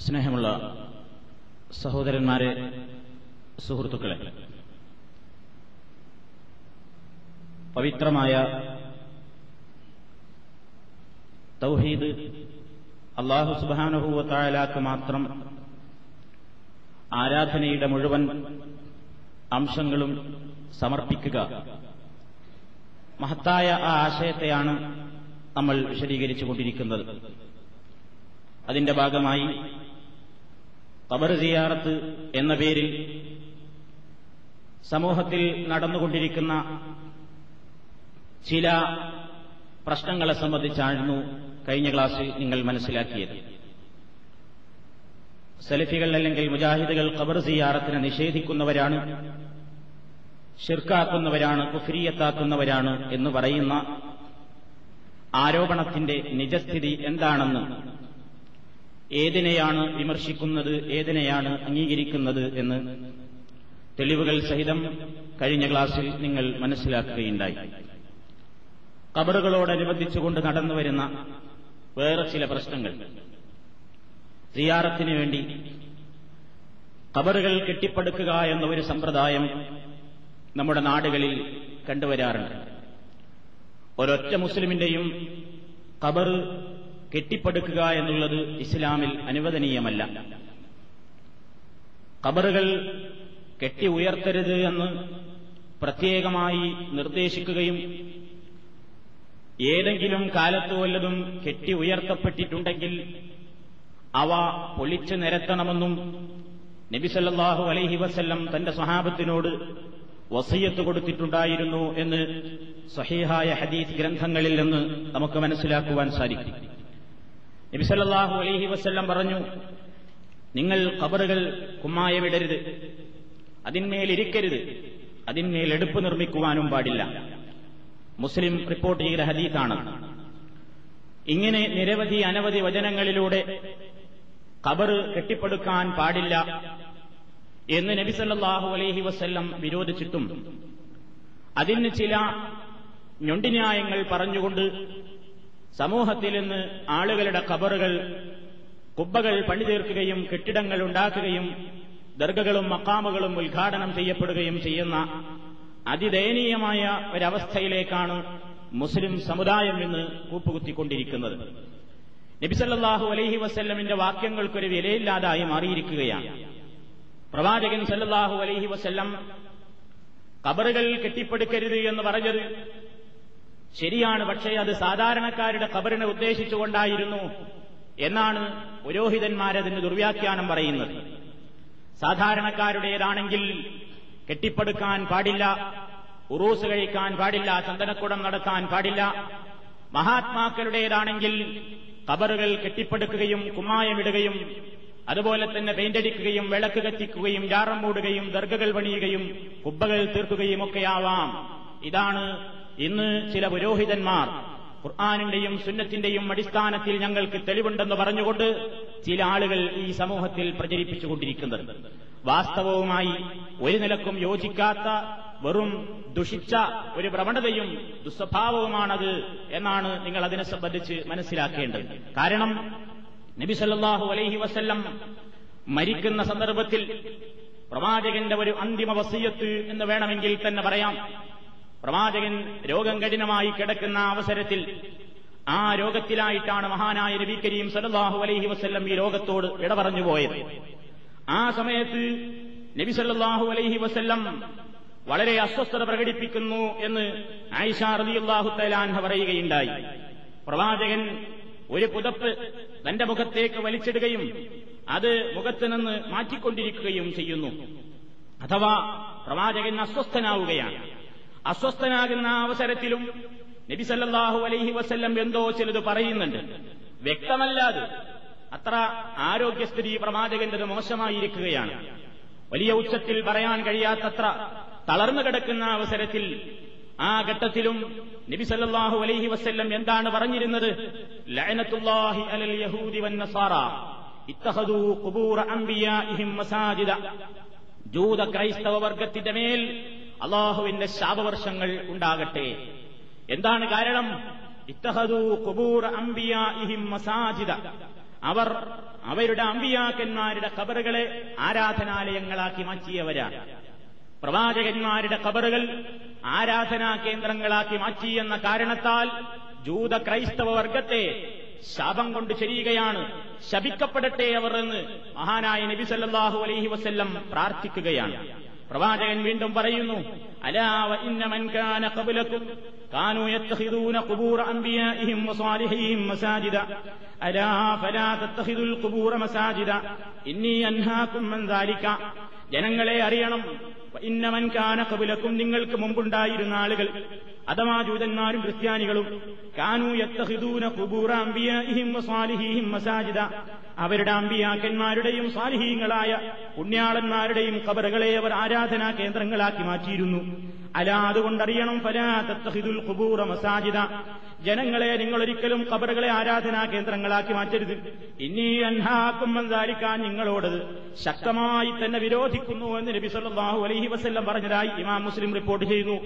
സ്നേഹമുള്ള സഹോദരന്മാരെ സുഹൃത്തുക്കളെ പവിത്രമായ തൗഹീദ് അള്ളാഹു സുബാനുഭൂവത്തായാലാക്ക് മാത്രം ആരാധനയുടെ മുഴുവൻ അംശങ്ങളും സമർപ്പിക്കുക മഹത്തായ ആ ആശയത്തെയാണ് നമ്മൾ വിശദീകരിച്ചുകൊണ്ടിരിക്കുന്നത്. അതിന്റെ ഭാഗമായി കബർ സിയാറത്ത് എന്ന പേരിൽ സമൂഹത്തിൽ നടന്നുകൊണ്ടിരിക്കുന്ന ചില പ്രശ്നങ്ങളെ സംബന്ധിച്ചായിരുന്നു കഴിഞ്ഞ ക്ലാസ്സിൽ നിങ്ങൾ മനസ്സിലാക്കിയത്. സെലഫികൾ അല്ലെങ്കിൽ മുജാഹിദുകൾ ഖബർ സിയാറത്തിനെ നിഷേധിക്കുന്നവരാണ് ഷിർക്കാക്കുന്നവരാണ് കുഫിരിയത്താക്കുന്നവരാണ് എന്ന് പറയുന്ന ആരോപണത്തിന്റെ നിജസ്ഥിതി എന്താണെന്ന് ഏതിനെയാണ് വിമർശിക്കുന്നത് ഏതിനെയാണ് അംഗീകരിക്കുന്നത് എന്ന് തെളിവുകൾ സഹിതം കഴിഞ്ഞ ക്ലാസ്സിൽ നിങ്ങൾ മനസ്സിലാക്കുകയുണ്ടായി. കബറുകളോടനുബന്ധിച്ചുകൊണ്ട് നടന്നുവരുന്ന വേറെ ചില പ്രശ്നങ്ങൾ. സിയാറത്തിന് വേണ്ടി കബറുകൾ കെട്ടിപ്പടുക്കുക എന്ന ഒരു സമ്പ്രദായം നമ്മുടെ നാടുകളിൽ കണ്ടുവരാറുണ്ട്. ഒരൊറ്റ മുസ്ലിമിന്റെയും കബർ കെട്ടിപ്പടുക്കുക എന്നുള്ളത് ഇസ്ലാമിൽ അനുവദനീയമല്ല. കബറുകൾ കെട്ടി ഉയർത്തരുത് എന്ന് പ്രത്യേകമായി നിർദ്ദേശിക്കുകയും ഏതെങ്കിലും കാലത്ത് വല്ലതും കെട്ടി ഉയർത്തപ്പെട്ടിട്ടുണ്ടെങ്കിൽ അവ പൊളിച്ചു നിരത്തണമെന്നും നബിസല്ലാഹു അലൈഹി വസ്ല്ലം തന്റെ സ്വഹാബത്തിനോട് വസയ്യത്ത് കൊടുത്തിട്ടുണ്ടായിരുന്നു എന്ന് സഹീഹായ ഹദീസ് ഗ്രന്ഥങ്ങളിൽ നിന്ന് നമുക്ക് മനസ്സിലാക്കുവാൻ സാധിക്കും. നബിസല്ലാഹു അലൈഹി വസല്ലം പറഞ്ഞു നിങ്ങൾ ഖബറുകൾ കുമ്മായമിടരുത്. അതിന്മേലിരിക്കരുത്. അതിന്മേൽ എടുപ്പ് നിർമ്മിക്കുവാനും പാടില്ല. മുസ്ലിം റിപ്പോർട്ട് ചെയ്ത ഹദീസാണ്. ഇങ്ങനെ നിരവധി അനവധി വചനങ്ങളിലൂടെ ഖബർ കെട്ടിപ്പടുക്കാൻ പാടില്ല എന്ന് നബിസല്ലാഹു അലഹി അലൈഹി വസ്ല്ലം വിരോധിച്ചിട്ടും അതിന് ചില ഞൊണ്ടിന്യായങ്ങൾ പറഞ്ഞുകൊണ്ട് സമൂഹത്തിൽ നിന്ന് ആളുകളുടെ ഖബറുകൾ കുബ്ബകൾ പണിതീർക്കുകയും കെട്ടിടങ്ങൾ ഉണ്ടാക്കുകയും ദർഗകളും മക്കാമുകളും ഉദ്ഘാടനം ചെയ്യപ്പെടുകയും ചെയ്യുന്ന അതിദയനീയമായ ഒരവസ്ഥയിലേക്കാണ് മുസ്ലിം സമുദായം ഇന്ന് കൂപ്പുകുത്തിക്കൊണ്ടിരിക്കുന്നത്. നബിസല്ലാഹു അലൈഹി വസ്ല്ലമിന്റെ വാക്യങ്ങൾക്കൊരു വിലയില്ലാതായി മാറിയിരിക്കുകയാണ്. പ്രവാചകൻ സല്ലാഹു അലൈഹി വസ്ല്ലം കബറുകൾ കെട്ടിപ്പടുക്കരുത് എന്ന് പറഞ്ഞത് ശരിയാണ് പക്ഷേ അത് സാധാരണക്കാരുടെ ഖബറിനെ ഉദ്ദേശിച്ചുകൊണ്ടായിരുന്നു എന്നാണ് പുരോഹിതന്മാരതിന് ദുർവ്യാഖ്യാനം പറയുന്നത്. സാധാരണക്കാരുടേതാണെങ്കിൽ കെട്ടിപ്പടുക്കാൻ പാടില്ല ഉറൂസ് കഴിക്കാൻ പാടില്ല ചന്ദനക്കുടം നടത്താൻ പാടില്ല. മഹാത്മാക്കളുടേതാണെങ്കിൽ കബറുകൾ കെട്ടിപ്പടുക്കുകയും കുമ്മായമിടുകയും അതുപോലെ തന്നെ പെയിന്റടിക്കുകയും വിളക്ക് കത്തിക്കുകയും ജാറം മൂടുകയും ദർഗകൾ പണിയുകയും കുബ്ബകൾ തീർക്കുകയും ഒക്കെയാവാം. ഇതാണ് ഇന്ന് ചില പുരോഹിതന്മാർ ഖുർആാനിന്റെയും സുന്നത്തിന്റെയും അടിസ്ഥാനത്തിൽ ഞങ്ങൾക്ക് തെളിവുണ്ടെന്ന് പറഞ്ഞുകൊണ്ട് ചില ആളുകൾ ഈ സമൂഹത്തിൽ പ്രചരിപ്പിച്ചുകൊണ്ടിരിക്കുന്നത്. വാസ്തവവുമായി ഒരു നിലക്കും യോജിക്കാത്ത വെറും ദുഷിച്ച ഒരു പ്രവണതയും ദുസ്വഭാവവുമാണത് എന്നാണ് നിങ്ങൾ അതിനെ സംബന്ധിച്ച് മനസ്സിലാക്കേണ്ടത്. കാരണം നബി സല്ലാഹു അലൈഹി വസ്ല്ലം മരിക്കുന്ന സന്ദർഭത്തിൽ പ്രവാചകന്റെ ഒരു അന്തിമ വസീയത്ത് എന്ന് വേണമെങ്കിൽ തന്നെ പറയാം. പ്രവാചകൻ രോഗം കഠിനമായി കിടക്കുന്ന അവസരത്തിൽ ആ രോഗത്തിലായിട്ടാണ് മഹാനായ നബി കരീം സല്ലാഹു അലൈഹി വസ്ല്ലം ഈ രോഗത്തോട് ഇടപറഞ്ഞു പോയത്. ആ സമയത്ത് നബി സല്ലാഹു അലൈഹി വസ്ല്ലം വളരെ അസ്വസ്ഥത പ്രകടിപ്പിക്കുന്നു എന്ന് ആയിഷ റലിയുല്ലാഹു തലാൻഹ പറയുകയുണ്ടായി. പ്രവാചകൻ ഒരു പുതപ്പ് തന്റെ മുഖത്തേക്ക് വലിച്ചിടുകയും അത് മുഖത്ത് നിന്ന് മാറ്റിക്കൊണ്ടിരിക്കുകയും ചെയ്യുന്നു. അഥവാ പ്രവാചകൻ അസ്വസ്ഥനാവുകയാണ്. അസ്വസ്ഥനാകുന്ന അവസരത്തിലും നബി സല്ലാഹു അലൈഹി വസ്ല്ലം എന്തോ ചിലത് പറയുന്നുണ്ട്. വ്യക്തമല്ലാതെ അത്ര ആരോഗ്യസ്ഥിതി പ്രവാചകന്റെ മോശമായിരിക്കുകയാണ്. വലിയ ഉച്ചത്തിൽ പറയാൻ കഴിയാത്തത്ര തളർന്നു കിടക്കുന്ന അവസരത്തിൽ ആ ഘട്ടത്തിലും നബി സല്ലാഹു അലൈഹി വസ്ല്ലം എന്താണ് പറഞ്ഞിരുന്നത്? അലൽ യഹൂദി വന്നസാറ മസാജിദ. ജൂത ക്രൈസ്തവ വർഗത്തിന്റെ മേൽ അള്ളാഹുവിന്റെ ശാപവർഷങ്ങൾ ഉണ്ടാകട്ടെ. എന്താണ് കാരണം? ഇത്തഹദു കുബൂർ അംബിയ ഇഹിം മസാജിദ. അവർ അവരുടെ അമ്പിയാക്കന്മാരുടെ കബറുകളെ ആരാധനാലയങ്ങളാക്കി മാറ്റിയവരാണ്. പ്രവാചകന്മാരുടെ കബറുകൾ ആരാധനാ കേന്ദ്രങ്ങളാക്കി മാറ്റി എന്ന കാരണത്താൽ ജൂത ക്രൈസ്തവ വർഗത്തെ ശാപം കൊണ്ട് ചെരിയുകയാണ്. ശപിക്കപ്പെടട്ടെ അവർ എന്ന് മഹാനായ നബി സല്ലല്ലാഹു അലൈഹി വസല്ലം പ്രാർത്ഥിക്കുകയാണ്. പ്രവാചകൻ വീണ്ടും പറയുന്നു അലാവ ഇന്ന മൻ കാന ഖബലക്കും കാനൂ വസാലിഹീഹിം മസാജിദ ഫലാ മസാജിദ ഇന്നി മൻ ജനങ്ങളെ അറിയണം ഇന്നവൻ കാന കബുലക്കും നിങ്ങൾക്ക് മുമ്പുണ്ടായിരുന്ന ആളുകൾ അഥവാ ജൂതന്മാരും ക്രിസ്ത്യാനികളും മസാജിദ. അവരുടെ അമ്പിയാക്കന്മാരുടെയും സാലിഹീങ്ങളായ പുണ്യാളന്മാരുടെയും കബറുകളെ അവർ ആരാധനാ കേന്ദ്രങ്ങളാക്കി മാറ്റിയിരുന്നു. അല അതുകൊണ്ടറിയണം ഫലാ തത്തഹിദുൽ കുബൂറ മസാജിദ. ജനങ്ങളെ നിങ്ങളൊരിക്കലും കബറുകളെ ആരാധനാ കേന്ദ്രങ്ങളാക്കി മാറ്റരുത്. ഇനി അൻഹാക്കും മന്ദാരിക്കാൻ നിങ്ങളോട് ശക്തമായി തന്നെ വിരോധിക്കുന്നു എന്ന് നബി സല്ലല്ലാഹു അലൈഹി വസല്ലം പറഞ്ഞതായി ഇമാം മുസ്ലിം റിപ്പോർട്ട് ചെയ്യുന്നു.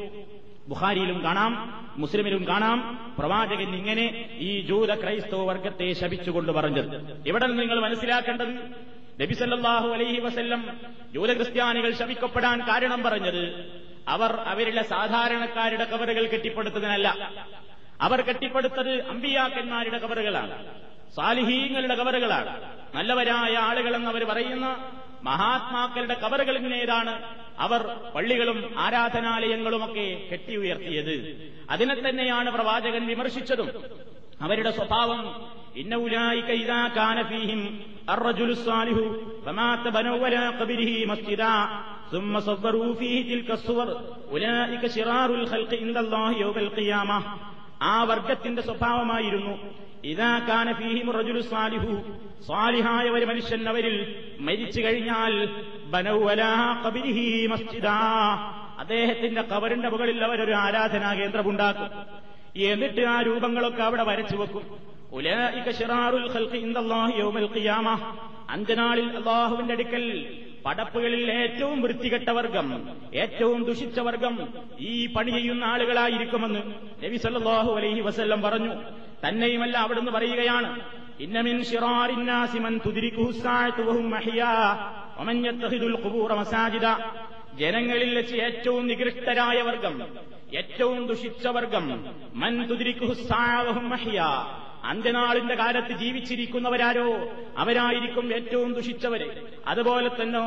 ബുഖാരിയിലും കാണാം മുസ്ലിമിലും കാണാം. പ്രവാചകൻ ഇങ്ങനെ ഈ ജൂത ക്രൈസ്തവ വർഗത്തെ ശപിച്ചുകൊണ്ട് പറഞ്ഞത്. ഇവിടെ നിങ്ങൾ മനസ്സിലാക്കേണ്ടത്? നബിസല്ലാഹു അലൈഹി വസല്ലം ജൂത ക്രിസ്ത്യാനികൾ ശപിക്കപ്പെടാൻ കാരണം പറഞ്ഞത് അവർ അവരുടെ സാധാരണക്കാരുടെ കവറുകൾ കെട്ടിപ്പടുത്തതിനല്ല. അവർ കെട്ടിപ്പടുത്തത് അമ്പിയാക്കന്മാരുടെ കവറുകളാണ്. സാലിഹീങ്ങളുടെ കവറുകളാണ്. നല്ലവരായ ആളുകളെന്ന് അവർ പറയുന്ന മഹാത്മാക്കളുടെ കബറുകളിനേതാണ് അവർ പള്ളികളും ആരാധനാലയങ്ങളുമൊക്കെ കെട്ടി ഉയർത്തിയത് അതിനെ തന്നെയാണ് പ്രവാചകൻ വിമർശിച്ചതും അവരുടെ സ്വഭാവം ഇന്നൗലായിക ഇദാ കാന ഫീഹിം الرجل الصالح فمات بنوا ولا قبره مسجدا ثم صوروا فيه تلك الصور أولئك شرار الخلق عند الله يوم القيامة ആ വർഗത്തിന്റെ സ്വഭാവമായിരുന്നു സാലിഹായ ഒരു മനുഷ്യൻ അവരിൽ മരിച്ചു കഴിഞ്ഞാൽ അദ്ദേഹത്തിന്റെ കവറിന്റെ മുകളിൽ അവരൊരു ആരാധനാ കേന്ദ്രമുണ്ടാക്കും. എന്നിട്ട് ആ രൂപങ്ങളൊക്കെ അവിടെ വരച്ചു വെക്കും. അഞ്ചനാളിൽ അള്ളാഹുവിന്റെ അടുക്കൽ പടപ്പുകളിൽ ഏറ്റവും വൃത്തികെട്ട വർഗം ഏറ്റവും ദുഷിച്ച വർഗം ഈ പണി ചെയ്യുന്ന ആളുകളായിരിക്കുമെന്ന് നബി സല്ലാഹു അലൈഹി വസല്ലം പറഞ്ഞു. തന്നെയുമല്ല അവിടുന്ന് പറയുകയാണ്. ജനങ്ങളിൽ വെച്ച് ഏറ്റവും നികൃഷ്ടരായ വർഗം ഏറ്റവും ദുഷിച്ച വർഗം മൻ തുദ്രികുഹു മഹിയ. അന്ത്യനാളിന്റെ കാലത്ത് ജീവിച്ചിരിക്കുന്നവരാരോ അവരായിരിക്കും ഏറ്റവും ദുഷിച്ചവര്. അതുപോലെ തന്നെ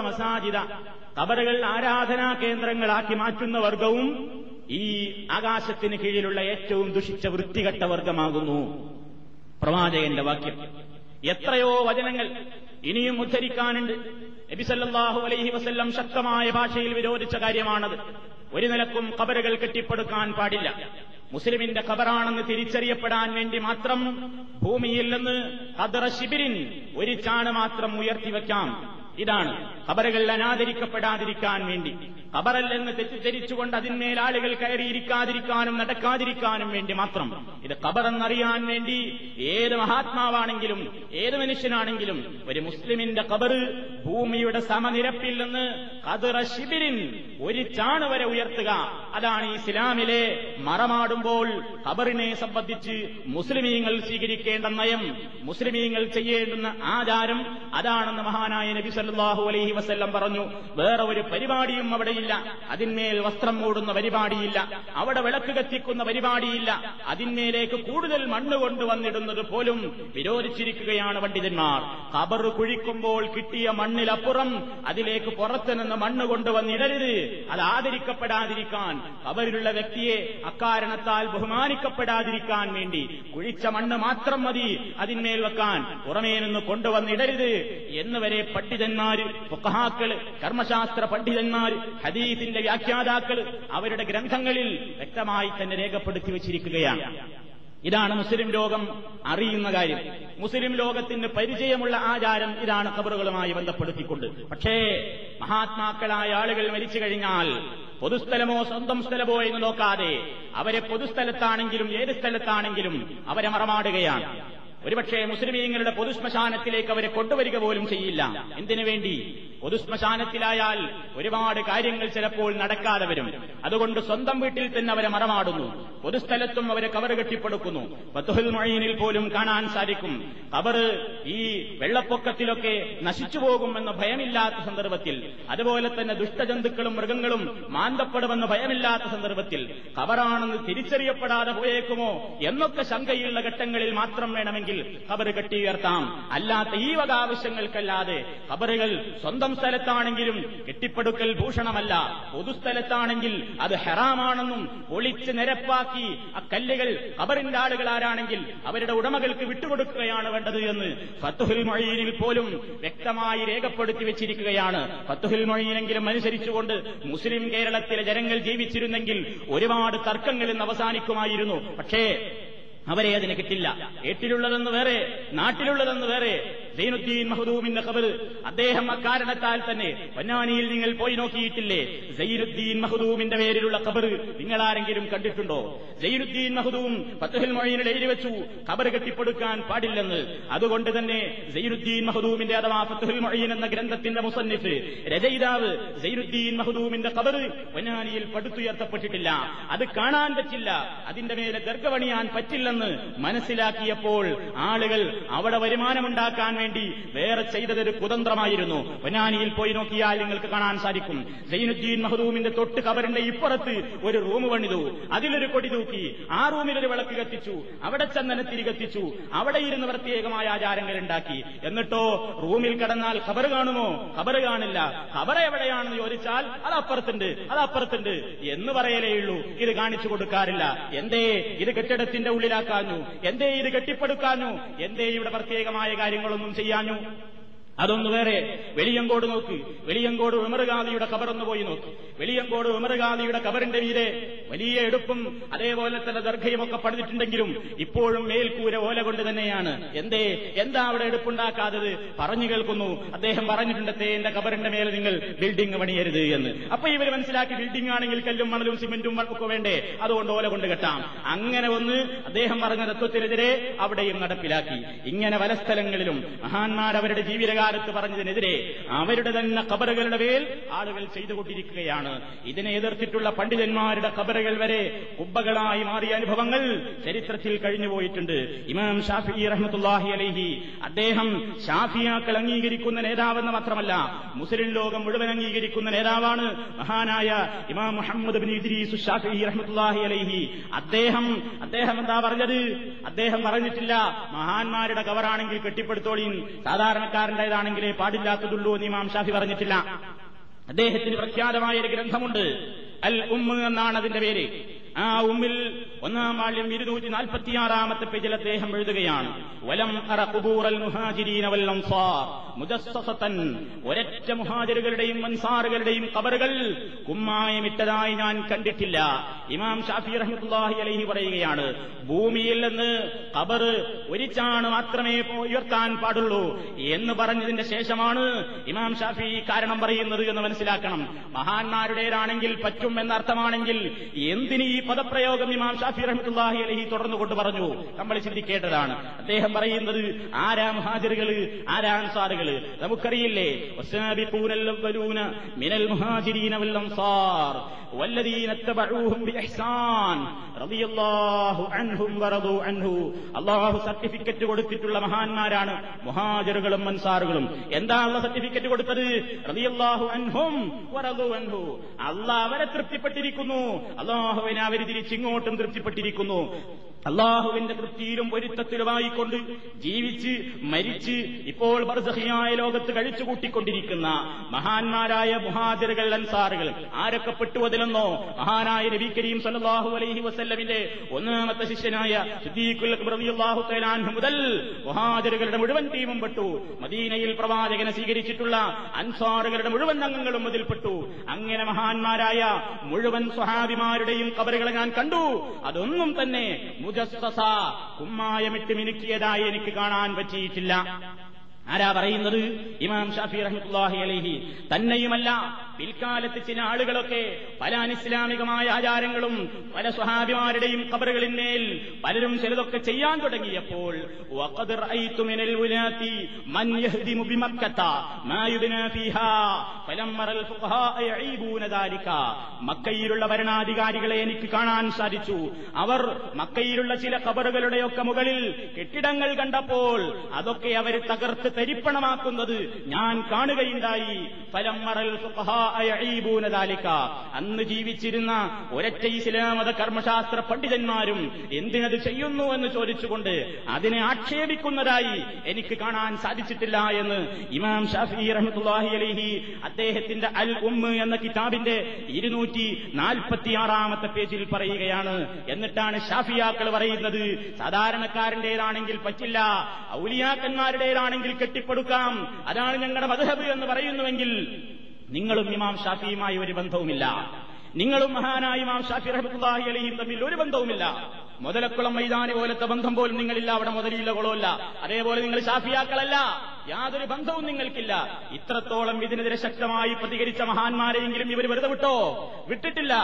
മസാജിദ. കബറുകൾ ആരാധനാ കേന്ദ്രങ്ങളാക്കി മാറ്റുന്ന വർഗവും ഈ ആകാശത്തിന് കീഴിലുള്ള ഏറ്റവും ദുഷിച്ച വൃത്തികെട്ട വർഗമാകുന്നു പ്രവാചകന്റെ വാക്യം. എത്രയോ വചനങ്ങൾ ഇനിയും ഉദ്ധരിക്കാനുണ്ട്. നബിസല്ലാഹു അലൈഹി വസ്ല്ലം ശക്തമായ ഭാഷയിൽ വിരോധിച്ച കാര്യമാണത്. ഒരു നിലക്കും കബറുകൾ കെട്ടിപ്പടുക്കാൻ പാടില്ല. മുസ്ലിമിന്റെ ഖബറാണെന്ന് തിരിച്ചറിയപ്പെടാൻ വേണ്ടി മാത്രം ഭൂമിയിൽ നിന്ന് ഹദ്റ ശിബിരിൻ ഒരു ചാണ് മാത്രം ഉയർത്തിവെക്കാം ഇതാണ് ഖബറുകൾ അനാദരിക്കപ്പെടാതിരിക്കാൻ വേണ്ടി. ഖബറല്ലെന്ന് തെറ്റിദ്ധരിച്ചുകൊണ്ട് അതിന്മേൽ ആളുകൾ കയറിയിരിക്കാതിരിക്കാനും നടക്കാതിരിക്കാനും വേണ്ടി മാത്രം. ഇത് ഖബറെന്നറിയാൻ വേണ്ടി ഏത് മഹാത്മാവാണെങ്കിലും ഏത് മനുഷ്യനാണെങ്കിലും ഒരു മുസ്ലിമിന്റെ ഖബറ് ഭൂമിയുടെ സമനിരപ്പിൽ നിന്ന് കതിറ ശിബിരിൻ ഒരു ചാണ് വരെ ഉയർത്തുക. അതാണ് ഇസ്ലാമിലെ മറമാടുമ്പോൾ ഖബറിനെ സംബന്ധിച്ച് മുസ്ലിമീങ്ങൾ സ്വീകരിക്കേണ്ട നയം മുസ്ലിമീങ്ങൾ ചെയ്യേണ്ടുന്ന ആചാരം. അതാണെന്ന് മഹാനായ നബി സല്ലാഹു അലൈഹി വസല്ലം പറഞ്ഞു. വേറെ ഒരു പരിപാടിയും അവിടെയില്ല അതിന്മേൽ വസ്ത്രം മൂടുന്ന പരിപാടിയില്ല. അവിടെ വിളക്ക് കത്തിക്കുന്ന പരിപാടിയില്ല. അതിന്മേലേക്ക് കൂടുതൽ മണ്ണ് കൊണ്ടുവന്നിടുന്നത് പോലും വിരോധിച്ചിരിക്കുകയാണ് പണ്ഡിതന്മാർ. കബർ കുഴിക്കുമ്പോൾ കിട്ടിയ മണ്ണിലപ്പുറം അതിലേക്ക് പുറത്തു നിന്ന് മണ്ണ് കൊണ്ടുവന്നിടരുത്. അത് ആദരിക്കപ്പെടാതിരിക്കാൻ കബറിലുള്ള വ്യക്തിയെ അക്കാരണത്താൽ ബഹുമാനിക്കപ്പെടാതിരിക്കാൻ വേണ്ടി കുഴിച്ച മണ്ണ് മാത്രം മതി. അതിന്മേൽ വെക്കാൻ പുറമേ നിന്ന് കൊണ്ടുവന്നിടരുത്. എന്നുവരെ പണ്ഡിതന്മാര് ഫുഖഹാക്കൾ കർമ്മശാസ്ത്ര പണ്ഡിതന്മാര് ഹദീസിന്റെ വ്യാഖ്യാതാക്കൾ അവരുടെ ഗ്രന്ഥങ്ങളിൽ വ്യക്തമായി തന്നെ രേഖപ്പെടുത്തി വച്ചിരിക്കുകയാണ്. ഇതാണ് മുസ്ലിം ലോകം അറിയുന്ന കാര്യം. മുസ്ലിം ലോകത്തിന് പരിചയമുള്ള ആചാരം ഇതാണ് ഖബറുകളുമായി ബന്ധപ്പെടുത്തിക്കൊണ്ട്. പക്ഷേ മഹാത്മാക്കളായ ആളുകൾ മരിച്ചു കഴിഞ്ഞാൽ പൊതുസ്ഥലമോ സ്വന്തം സ്ഥലമോ എന്ന് നോക്കാതെ അവരെ പൊതുസ്ഥലത്താണെങ്കിലും ഏത് സ്ഥലത്താണെങ്കിലും അവരെ മറമാടുകയാണ്. ഒരുപക്ഷെ മുസ്ലിമീങ്ങളുടെ പൊതുശ്മശാനത്തിലേക്ക് അവരെ കൊണ്ടുവരിക പോലും ചെയ്യില്ല. എന്തിനു വേണ്ടി? പൊതുശ്മശാനത്തിലായാൽ ഒരുപാട് കാര്യങ്ങൾ ചിലപ്പോൾ നടക്കാതെ വരും. അതുകൊണ്ട് സ്വന്തം വീട്ടിൽ തന്നെ അവരെ മറമാടുന്നു. പൊതുസ്ഥലത്തും അവരെ കവർ കെട്ടിപ്പടുക്കുന്നു. ബത്തുഹുൽ മൊഴീനിൽ പോലും കാണാൻ സാധിക്കും. അവർ ഈ വെള്ളപ്പൊക്കത്തിലൊക്കെ നശിച്ചു പോകുമെന്ന് ഭയമില്ലാത്ത സന്ദർഭത്തിൽ അതുപോലെ തന്നെ ദുഷ്ടജന്തുക്കളും മൃഗങ്ങളും മാന്തപ്പെടുമെന്ന് ഭയമില്ലാത്ത സന്ദർഭത്തിൽ കവറാണെന്ന് തിരിച്ചറിയപ്പെടാതെ പോയേക്കുമോ എന്നൊക്കെ ശങ്കയുള്ള ഘട്ടങ്ങളിൽ മാത്രം വേണമെങ്കിൽ കബറ് കെട്ടിയുയർത്താം. അല്ലാത്ത ഈ വക ആവശ്യങ്ങൾക്കല്ലാതെ കബറുകൾ സ്വന്തം സ്ഥലത്താണെങ്കിലും കെട്ടിപ്പടുക്കൽ ഭൂഷണമല്ല. പൊതുസ്ഥലത്താണെങ്കിൽ അത് ഹെറാമാണെന്നും ഒളിച്ച് നിരപ്പാക്കി ആ കല്ലുകൾ കബറിന്റെ ആളുകൾ ആരാണെങ്കിൽ അവരുടെ ഉടമകൾക്ക് വിട്ടുകൊടുക്കുകയാണ് വേണ്ടത് എന്ന് ഫത്തുഹുൽ മൊഴീനിൽ പോലും വ്യക്തമായി രേഖപ്പെടുത്തി വെച്ചിരിക്കുകയാണ്. ഫത്തുഹുൽ മൊഴീനെങ്കിലും അനുസരിച്ചുകൊണ്ട് മുസ്ലിം കേരളത്തിലെ ജനങ്ങൾ ജീവിച്ചിരുന്നെങ്കിൽ ഒരുപാട് തർക്കങ്ങളിൽ അവസാനിക്കുമായിരുന്നു. പക്ഷേ അവരെ അതിന് കിട്ടില്ല. ഏട്ടിലുള്ളതെന്ന് വേറെ നാട്ടിലുള്ളതെന്ന് വേറെ. സൈനുദ്ദീൻ മഹദൂമിന്റെ ഖബർ അദ്ദേഹം അക്കാരണത്താൽ തന്നെ പൊന്നാനിയിൽ നിങ്ങൾ പോയി നോക്കിയിട്ടില്ലേ? സൈനുദ്ദീൻ മഹദൂമിന്റെ പേരിലുള്ള ഖബർ നിങ്ങൾ ആരെങ്കിലും കണ്ടിട്ടുണ്ടോ? സൈനുദ്ദീൻ മഹദൂം ഫത്തുഹുൽ മൊയ്നിൽ എഴുതി വെച്ചു ഖബർ കെട്ടിപ്പടുക്കാൻ പാടില്ലെന്ന്. അതുകൊണ്ട് തന്നെ സൈനുദ്ദീൻ മഹദൂമിന്റെ അഥവാ ഫത്തുഹുൽ മൊയ്ൻ എന്ന ഗ്രന്ഥത്തിന്റെ മുസന്നിഫ് രചയിതാവ് സൈനുദ്ദീൻ മഹദൂമിന്റെ ഖബർ പൊന്നാനിയിൽ പടുത്തുയർത്തപ്പെട്ടിട്ടില്ല. അത് കാണാൻ പറ്റില്ല. അതിന്റെ മേലെ ദർഗവണിയാൻ പറ്റില്ലെന്ന് മനസ്സിലാക്കിയപ്പോൾ ആളുകൾ അവിടെ വരുമാനമുണ്ടാക്കാൻ വേണ്ടി വേറെ ചെയ്തതൊരു കുതന്ത്രമായിരുന്നു. പൊന്നാനിയിൽ പോയി നോക്കിയാൽ നിങ്ങൾക്ക് കാണാൻ സാധിക്കും. സൈനുദ്ദീൻ മഹദൂമിന്റെ തൊട്ട് കവറിന്റെ ഇപ്പുറത്ത് ഒരു റൂം പണിതു. അതിലൊരു കൊടി തൂക്കി. ആ റൂമിൽ ഒരു വിളക്ക് കത്തിച്ചു. അവിടെ ചന്ദനത്തിരി കത്തിച്ചു. അവിടെ ഇരുന്ന് പ്രത്യേകമായ ആചാരങ്ങൾ ഉണ്ടാക്കി. എന്നിട്ടോ റൂമിൽ കടന്നാൽ ഖബർ കാണുമോ? ഖബർ കാണില്ല. ഖബർ എവിടെയാണെന്ന് ചോദിച്ചാൽ അത് അപ്പുറത്തുണ്ട് അത് അപ്പുറത്തുണ്ട് എന്ന് പറയലേ ഉള്ളൂ. ഇത് കാണിച്ചു കൊടുക്കാറില്ല. എന്തേ? ഇത് കെട്ടിടത്തിന്റെ ഉള്ളിലാക്കാഞ്ഞു എന്തേ ഇത് കെട്ടിപ്പടുക്കാഞ്ഞു? എന്തേ ഇവിടെ പ്രത്യേകമായ കാര്യങ്ങളൊന്നും ചെയ്യാഞ്ഞു? അതൊന്ന് വേറെ വെളിയങ്കോട് നോക്ക്. വെളിയങ്കോട് ഉമർഗാദിയുടെ കബറൊന്ന് പോയി നോക്ക്. വെളിയങ്കോട് ഉമർഗാദിയുടെ കബറിന്റെ മീതെ വലിയ എടുപ്പും അതേപോലെ തന്നെ ദർഘയും ഒക്കെ പണിതിട്ടുണ്ടെങ്കിലും ഇപ്പോഴും മേൽക്കൂര ഓല കൊണ്ട് തന്നെയാണ്. എന്തേ? എന്താ അവിടെ എടുപ്പുണ്ടാക്കാത്തത്? പറഞ്ഞു കേൾക്കുന്നു. അദ്ദേഹം പറഞ്ഞിട്ടുണ്ട് എന്റെ കബറിന്റെ മേലെ നിങ്ങൾ ബിൽഡിംഗ് പണിയരുത് എന്ന്. അപ്പൊ ഇവർ മനസ്സിലാക്കി ബിൽഡിംഗ് ആണെങ്കിൽ കല്ലും മണലും സിമെന്റും ഒക്കെ വേണ്ടേ? അതുകൊണ്ട് ഓല കൊണ്ട് കെട്ടാം. അങ്ങനെ ഒന്ന് അദ്ദേഹം പറഞ്ഞ തത്വത്തിനെതിരെ അവിടെയും നടപ്പിലാക്കി. ഇങ്ങനെ പല സ്ഥലങ്ങളിലും മഹാന്മാർ അവരുടെ ജീവിതകാലത്ത് പറഞ്ഞതിനെതിരെ അവരുടെ തന്നെ കബറുകളുടെ മേൽ ആളുകൾ ചെയ്തുകൊണ്ടിരിക്കുകയാണ്. ഇതിനെ എതിർത്തിട്ടുള്ള പണ്ഡിതന്മാരുടെ കബറുകൾ വരെ കുബ്ബകളായി മാറിയ അനുഭവങ്ങൾ ചരിത്രത്തിൽ കഴിഞ്ഞുപോയിട്ടുണ്ട് ഇമാം ഷാഫി റഹ്മത്തുല്ലാഹി അലഹി അദ്ദേഹം ഷാഫിയാക്കൾ അംഗീകരിക്കുന്ന നേതാവെന്ന് മാത്രമല്ല മുസ്ലിം ലോകം മുഴുവൻ അംഗീകരിക്കുന്ന നേതാവാണ് മഹാനായ ഇമാം മുഹമ്മദ് ബിൻ ഇദ്രീസ് ഷാഫി റഹ്മത്തുല്ലാഹി അലൈഹി. അദ്ദേഹം അദ്ദേഹം എന്താ പറഞ്ഞത്? അദ്ദേഹം പറഞ്ഞിട്ടില്ല മഹാന്മാരുടെ കവറാണെങ്കിൽ കെട്ടിപ്പടുത്തോളിയും കെട്ടിപ്പടുത്തോളീൻ സാധാരണക്കാരന്റെതാണെങ്കിലേ പാടില്ലാത്തതുള്ളൂ എന്ന് ഇമാം ഷാഫി പറഞ്ഞിട്ടില്ല. അദ്ദേഹത്തിന് പ്രഖ്യാതമായ ഒരു ഗ്രന്ഥമുണ്ട്. അൽ ഉമ്മ എന്നാണ് അതിന്റെ പേര്. ആ ഉമ്മിൽ ഒന്നാം വാള്യം ഇരുന്നൂറ്റി നാൽപ്പത്തിയാറാമത്തെ പേജിൽ അദ്ദേഹം എഴുതുകയാണ്. വലം അറ കുബൂറൽ മുഹാജിരീന വൽ അൻസാർ. മുജസ്സസതൻ. ഒരൊറ്റ മുഹാജിറുകളുടെയും അൻസാറുകളുടെയും കബറുകൾ കുമ്മായമിട്ടതായി ഞാൻ കണ്ടിട്ടില്ല. ഇമാം ഷാഫി റഹ്മുല്ലാഹി അലഹി പറയുകയാണ് ഭൂമിയിൽ നിന്ന് കബറ് ഒരിച്ചാണ് മാത്രമേ ഉയർത്താൻ പാടുള്ളൂ എന്ന് പറഞ്ഞതിന്റെ ശേഷമാണ് ഇമാം ഷാഫി കാരണം പറയുന്നത് എന്ന് മനസ്സിലാക്കണം. മഹാന്മാരുടേതാണെങ്കിൽ പറ്റും എന്നർത്ഥമാണെങ്കിൽ എന്തിന് ഈ പദപ്രയോഗം ഇമാം ഷാഫി റഹ്മത്തുള്ളാഹി അലഹി തുടർന്നു കൊണ്ട് പറഞ്ഞു നമ്മൾ ചിന്തിക്കേണ്ടതാണ് അദ്ദേഹം പറയുന്നത് ആരാ മുഹാജിറുകള് ആരാ അൻസാറുകള് നമുക്കറിയില്ലേ വസ്സാബിഖൂനൽ മിനൽ മുഹാജിരീന വൽ അൻസാർ والذين اتبعوهم بإحسان رضي الله عنهم ورضوا عنه അള്ളാഹു സർട്ടിഫിക്കറ്റ് കൊടുത്തിട്ടുള്ള മഹാന്മാരാണ് മുഹാജറുകളും അൻസാറുകളും എന്താ അള്ള സർട്ടിഫിക്കറ്റ് കൊടുത്തത് റളിയല്ലാഹു അൻഹും വറദു അൻഹു അള്ളാഹ് അവരെ തൃപ്തിപ്പെട്ടിരിക്കുന്നു അള്ളാഹുവിനെ അവർ തിരിച്ചിങ്ങോട്ടും തൃപ്തിപ്പെട്ടിരിക്കുന്നു. അള്ളാഹുവിന്റെ തൃപ്തിയിലും പൊരുത്തത്തിലുമായിക്കൊണ്ട് ജീവിച്ച് മരിച്ച് ഇപ്പോൾ ബർസഹിയായ ലോകത്ത് കഴിച്ചുകൂട്ടിക്കൊണ്ടിരിക്കുന്ന മഹാന്മാരായ മുഹാദിരകൾ അൻസാറുകൾ. ആരൊക്കെ പെട്ടു അതിലെന്നോ മഹാനായ നബി കരീം സല്ലാഹു അലൈഹി വസല്ലമിന്റെ ഒന്നാമത്തെ ശിഷ്യനായ മുതൽ മുഹാദിരകളുടെ മുഴുവൻ ടീമും പെട്ടു. മദീനയിൽ പ്രവാചകനെ സ്വീകരിച്ചിട്ടുള്ള അൻസാറുകളുടെ മുഴുവൻ അംഗങ്ങളും അതിൽപ്പെട്ടു. അങ്ങനെ മഹാന്മാരായ മുഴുവൻ സ്വഹാബിമാരുടെയും കബറുകളെ ഞാൻ കണ്ടു. അതൊന്നും തന്നെ മുജസ്സസ കുമ്മായമിട്ട് മിനുക്കിയതായി എനിക്ക് കാണാൻ പറ്റിയിട്ടില്ല. ആരാ പറയുന്നത്? ഇമാം ഷാഫി റഹ്മുല്ലാഹി അലഹി. തന്നെയുമല്ല പിൽക്കാലത്ത് ചില ആളുകളൊക്കെ പല അനിസ്ലാമികമായ ആചാരങ്ങളും പല സ്വഹാബിമാരുടെയും കബറുകളിന്മേൽ പലരും ചിലതൊക്കെ ചെയ്യാൻ തുടങ്ങിയപ്പോൾ മക്കയിലുള്ള ഭരണാധികാരികളെ എനിക്ക് കാണാൻ സാധിച്ചു. അവർ മക്കയിലുള്ള ചില കബറുകളുടെയൊക്കെ മുകളിൽ കെട്ടിടങ്ങൾ കണ്ടപ്പോൾ അതൊക്കെ അവർ തകർത്ത് തരിപ്പണമാക്കുന്നത് ഞാൻ കാണുകയുണ്ടായി. ഫലം മറൽ സുഖാ ഫുഖഹാഅയഈബൂനദാലിക. അന്ന് ജീവിച്ചിരുന്ന ഒരൊറ്റ ഇസ്ലാമത കർമ്മശാസ്ത്ര പണ്ഡിതന്മാരും എന്തിനത് ചെയ്യുന്നു എന്ന് ചോദിച്ചുകൊണ്ട് അതിനെ ആക്ഷേപിക്കുന്നതായി എനിക്ക് കാണാൻ സാധിച്ചിട്ടില്ല എന്ന് ഇമാം ഷാഫി റഹ്മത്തുള്ളാഹി അലിഹി അദ്ദേഹത്തിന്റെ അൽ ഉമ്മ എന്ന കിതാബിന്റെ ഇരുന്നൂറ്റി നാൽപ്പത്തിയാറാമത്തെ പേജിൽ പറയുകയാണ് എന്നിട്ടാണ് ഷാഫിയാക്കൾ പറയുന്നത് സാധാരണക്കാരന്റേതാണെങ്കിൽ പറ്റില്ല ഔലിയാക്കന്മാരുടേതാണെങ്കിൽ കെട്ടിപ്പടുക്കാം അതാണ് ഞങ്ങളുടെ മധുഹബ് എന്ന് പറയുന്നുവെങ്കിൽ നിങ്ങളും ഇമാം ഷാഫിയുമായി ഒരു ബന്ധവുമില്ല. നിങ്ങളും മഹാനായ ഇമാം ഷാഫി റഹ്മത്തുള്ളാഹി അലിയും തമ്മിൽ ഒരു ബന്ധവുമില്ല. മുതലക്കുളം മൈതാനി പോലത്തെ ബന്ധം പോലും നിങ്ങളില്ല അവിടെ മുതലില്ല കുളമല്ല അതേപോലെ നിങ്ങൾ ഷാഫിയാക്കളല്ല. യാതൊരു ബന്ധവും നിങ്ങൾക്കില്ല. ഇത്രത്തോളം ഇതിനെതിരെ ശക്തമായി പ്രതികരിച്ച മഹാന്മാരെയെങ്കിലും ഇവർ വെറുതെ വിട്ടോ? വിട്ടിട്ടില്ല.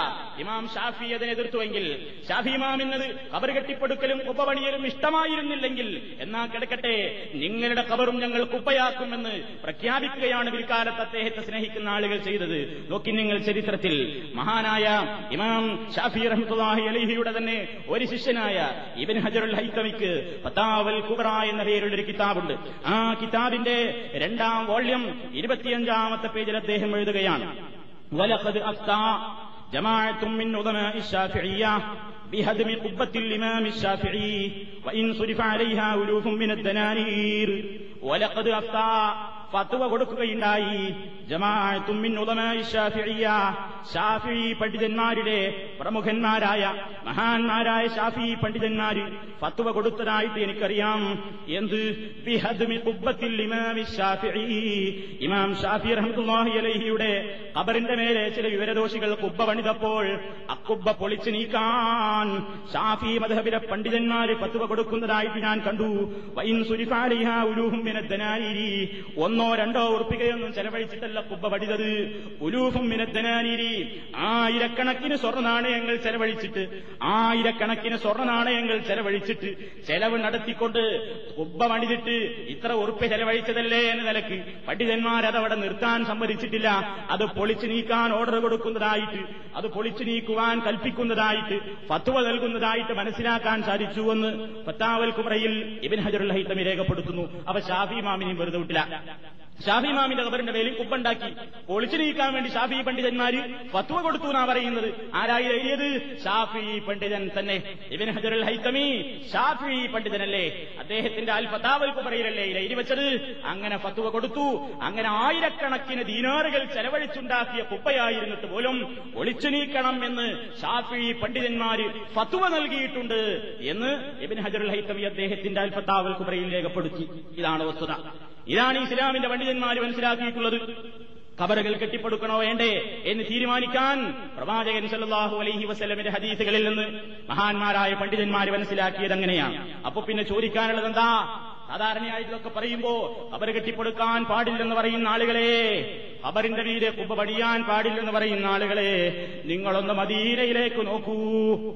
ഇമാം ഷാഫി അതിനെ എതിർത്തുവെങ്കിൽ ഷാഫി ഇമാം എന്നത് കബർ കെട്ടിപ്പടുക്കലും കുപ്പപണിയലും ഇഷ്ടമായിരുന്നില്ലെങ്കിൽ എന്നാ കിടക്കട്ടെ നിങ്ങളുടെ കബറും ഞങ്ങൾ കുപ്പയാക്കുമെന്ന് പ്രഖ്യാപിക്കുകയാണ് പിൽക്കാലത്ത് അദ്ദേഹത്തെ സ്നേഹിക്കുന്ന ആളുകൾ ചെയ്തത്. നോക്കി നിങ്ങൾ ചരിത്രത്തിൽ മഹാനായ ഇമാം ഷാഫി റഹ്മത്തുള്ളാഹി അലിഹിയുടെ തന്നെ ഒരു ശിഷ്യനായ ഇബൻ ഹജറുൽ ഹൈത്തമിക്ക് പത്താവൽ കുബറ എന്ന പേരുള്ള ഒരു കിതാബുണ്ട് ആ കിതാബിന്റെ രണ്ടാം വോള്യം ഇരുപത്തിയഞ്ചാമത്തെ പേജിൽ അദ്ദേഹം എഴുതുകയാണ് വലഖദ് അഫ്താ ജമാഅത്തും മിൻ ഉദമാഇ الشافعية بهدم قبة الإمام الشافعي وإن صرف عليها ألوف من الدنانير ولقد أفتى ഫത്വ കൊടുക്കുകയുണ്ടായി. ഷാഫി പണ്ഡിതന്മാരുടെ പ്രമുഖന്മാരായ മഹാന്മാരായ ഷാഫി പണ്ഡിതന്മാര് ഫത്വ കൊടുത്തതായിട്ട് എനിക്കറിയാം. എന്ത്? ഇമാം ഷാഫി റഹ്മത്തുള്ളാഹി അലൈഹിയുടെ ഖബറിന്റെ മേലെ ചില വിവരദോഷികൾ കുബ്ബ പണിതപ്പോൾ അക്കുബ്ബ പൊളിച്ചു നീക്കാൻ ഷാഫി മദ്ഹബിലെ പണ്ഡിതന്മാര് ഫത്വ കൊടുക്കുന്നതായിട്ട് ഞാൻ കണ്ടു. വൈൻ സുരിഫാലിഹ ഒന്നോ രണ്ടോ ഉറപ്പികയൊന്നും ചെലവഴിച്ചിട്ടല്ല കുബ്ബ പടിതത്. ഉലൂഫും മിനദ്ദനാനിരി. ആയിരക്കണക്കിന് സ്വർണ നാണയങ്ങൾ ചെലവഴിച്ചിട്ട് ആയിരക്കണക്കിന് സ്വർണ നാണയങ്ങൾ ചെലവഴിച്ചിട്ട് ചെലവ് നടത്തിക്കൊണ്ട് കുബ്ബ പണിതിട്ട് ഇത്ര ഉറുപ്പ് ചെലവഴിച്ചതല്ലേ എന്ന നിലയ്ക്ക് പണ്ഡിതന്മാരതവിടെ നിർത്താൻ സമ്മതിച്ചിട്ടില്ല. അത് പൊളിച്ചു നീക്കാൻ ഓർഡർ കൊടുക്കുന്നതായിട്ട് അത് പൊളിച്ചു നീക്കുവാൻ കൽപ്പിക്കുന്നതായിട്ട് ഫത്വ നൽകുന്നതായിട്ട് മനസ്സിലാക്കാൻ സാധിച്ചുവെന്ന് ഫത്താവൽ കുമറയിൽ ഇബിൻ ഹജറുൽ ഹൈത്തമി രേഖപ്പെടുത്തുന്നു. അവ ഷാഫി മാമിനെയും വെറുതെ വിട്ടില്ല. ഷാഫി മാമിന്റെ ഖബറിന്റെ മേലിൽ ഉപ്പുണ്ടാക്കി പൊളിച്ചു നീക്കാൻ വേണ്ടി ഷാഫി പണ്ഡിതന്മാര് ഫത്വ കൊടുത്തു എന്നാ പറയുന്നത്. ആരായി എഴുതിയത്? ഷാഫി പണ്ഡിതൻ തന്നെ. ഇബിൻ ഹജറുൽ ഹൈത്തമി ഷാഫി പണ്ഡിതനല്ലേ? അദ്ദേഹത്തിന്റെ അൽ ഫതാവൽ കുബറയിലല്ലേ എഴുതി വെച്ചത്? അങ്ങനെ ഫത്വ കൊടുത്തു. അങ്ങനെ ആയിരക്കണക്കിന് ദീനാറുകൾ ചെലവഴിച്ചുണ്ടാക്കിയ കുപ്പയായിരുന്നിട്ട് പോലും ഒളിച്ചു നീക്കണം എന്ന് ഷാഫി പണ്ഡിതന്മാര് ഫത്വ നൽകിയിട്ടുണ്ട് എന്ന് ഇബിൻ ഹജറുൽ ഹൈത്തമി അദ്ദേഹത്തിന്റെ അൽ ഫതാവൽ കുബറയിൽ രേഖപ്പെടുത്തി. ഇതാണ് വസ്തുത. ഇതാണ് ഇസ്ലാമിന്റെ പണ്ഡിതന്മാർ മനസ്സിലാക്കിയിട്ടുള്ളത്. ഖബറുകൾ കെട്ടിപ്പടുക്കണോ വേണ്ടേ എന്ന് തീരുമാനിക്കാൻ പ്രവാചകൻ സല്ലാഹു അലൈഹി വസ്ലമിന്റെ ഹദീസുകളിൽ നിന്ന് മഹാന്മാരായ പണ്ഡിതന്മാർ മനസ്സിലാക്കിയത് അങ്ങനെയാണ്. അപ്പൊ പിന്നെ ചോദിക്കാനുള്ളത് എന്താ? സാധാരണയായിട്ടൊക്കെ പറയുമ്പോ ഖബർ കെട്ടിപ്പടുക്കാൻ പാടില്ലെന്ന് പറയുന്ന ആളുകളെ ഖബറിന്റെ മീതെ കുമ്പ പടിയാൻ പാടില്ലെന്ന് പറയുന്ന ആളുകളെ നിങ്ങളൊന്ന് മദീനയിലേക്ക് നോക്കൂ.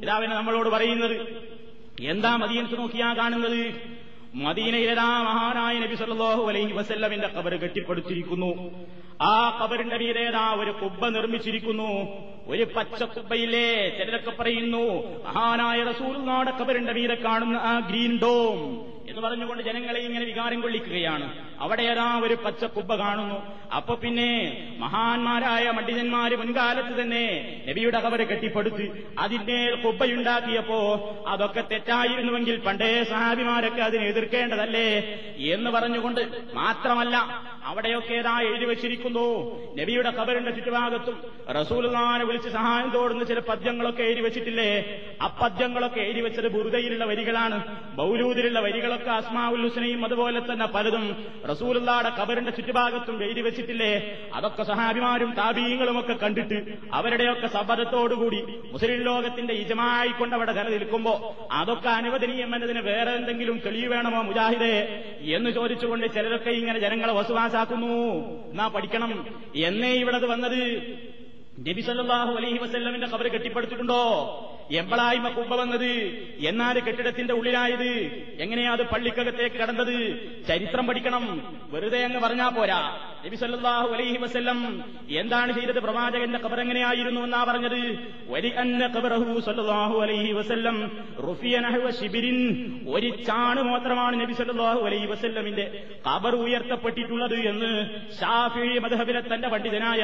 ഇതാവിനെ നമ്മളോട് പറയുന്നത് എന്താ മദീനത്ത് നോക്കിയാ കാണുന്നത്? മദീനയിലതാ മഹാനായ നബി സല്ലല്ലാഹു അലൈഹി വസല്ലമിന്റെ കബർ കെട്ടിപ്പടുത്തിരിക്കുന്നു. ആ കബറിന്റെ മീതേതാ ഒരു കുബ്ബ നിർമ്മിച്ചിരിക്കുന്നു. ഒരു പച്ച കുബ്ബയില്ലേ ചിലരൊക്കെ പറയുന്നു മഹാനായ റസൂലുള്ളാടെ കബറിന്റെ വീര കാണുന്ന ആ ഗ്രീൻ ഡോം എന്ന് പറഞ്ഞുകൊണ്ട് ജനങ്ങളെ ഇങ്ങനെ വികാരം കൊള്ളിക്കുകയാണ്. അവിടെ ഏതാ ഒരു പച്ച കുബ്ബ കാണുന്നു. അപ്പൊ പിന്നെ മഹാന്മാരായ പണ്ഡിതന്മാര് മുൻകാലത്ത് തന്നെ നബിയുടെ കവറ് കെട്ടിപ്പടുത്ത് അതിന്റെ കുബ്ബയുണ്ടാക്കിയപ്പോ അതൊക്കെ തെറ്റായിരുന്നുവെങ്കിൽ പണ്ടേ സഹാബിമാരൊക്കെ അതിനെ എതിർക്കേണ്ടതല്ലേ എന്ന് പറഞ്ഞുകൊണ്ട് മാത്രമല്ല അവിടെയൊക്കെ ഏതാ എഴുതി വെച്ചിരിക്കുന്നു. നബിയുടെ കബറിന്റെ ചുറ്റുഭാഗത്തും റസൂൽഖാനെ വിളിച്ച് സഹായം തോടുന്ന ചില പദ്യങ്ങളൊക്കെ എഴുതി വെച്ചിട്ടില്ലേ? ആ പദ്യങ്ങളൊക്കെ എഴുതി വെച്ചത് ബുറുദയിലുള്ള വരികളാണ്. ബൗലൂദിലുള്ള വരികളൊക്കെ അസ്മാഉൽ ഹുസ്നയും അതുപോലെ തന്നെ പലതും റസൂലുള്ളാടെ കബറിന്റെ ചുറ്റുഭാഗത്തും എഴുതി വെച്ചിട്ടില്ലേ? അതൊക്കെ സഹാബിമാരും താപീയങ്ങളും ഒക്കെ കണ്ടിട്ട് അവരുടെയൊക്കെ സബദത്തോടുകൂടി മുസ്ലിം ലോകത്തിന്റെ ഇജമായി കൊണ്ട് അവിടെ നിലനിൽക്കുമ്പോ അതൊക്കെ അനുവദനീയം എന്നതിന് വേറെ എന്തെങ്കിലും തെളിവ് വേണമോ മുജാഹിദേ? എന്ന് ചോദിച്ചുകൊണ്ട് ചിലരൊക്കെ ഇങ്ങനെ ജനങ്ങളെ വസ്വാസാക്കുന്നു. എന്നാ പഠിക്കണം. എന്നേ ഇവിടെ വന്നത്. നബി സല്ലാഹു അലൈഹി വസല്ലമിന്റെ കബറ് കെട്ടിപ്പടുത്തിട്ടുണ്ടോ? എമ്പളായ്മ കുമ്പ വന്നത് എന്നാൽ കെട്ടിടത്തിന്റെ ഉള്ളിലായത്? എങ്ങനെയാ അത് പള്ളിക്കകത്തേക്ക് കടന്നത്? ചരിത്രം പഠിക്കണം. വെറുതെ അങ്ങ് പറഞ്ഞാ പോരാ. നബി സല്ലല്ലാഹു അലൈഹി വസ്ല്ലം എന്താണ് ചെയ്തത്? പ്രവാചകന്റെ ഖബർ എങ്ങനെയായിരുന്നു എന്നാ പറഞ്ഞത്? വരി അന്ന ഖബറഹു സല്ലല്ലാഹു അലൈഹി വസല്ലം റുഫിയ നഹ്വ ശിബിരിൻ ഒരു ചാണ് മാത്രമാണ് നബി സല്ലല്ലാഹു അലൈഹി വസ്ല്ലമിന്റെ ഖബർ ഉയർത്തപ്പെട്ടിട്ടുള്ളത് എന്ന് ഷാഫി മദ്ഹബിലെ തന്റെ പണ്ഡിതനായ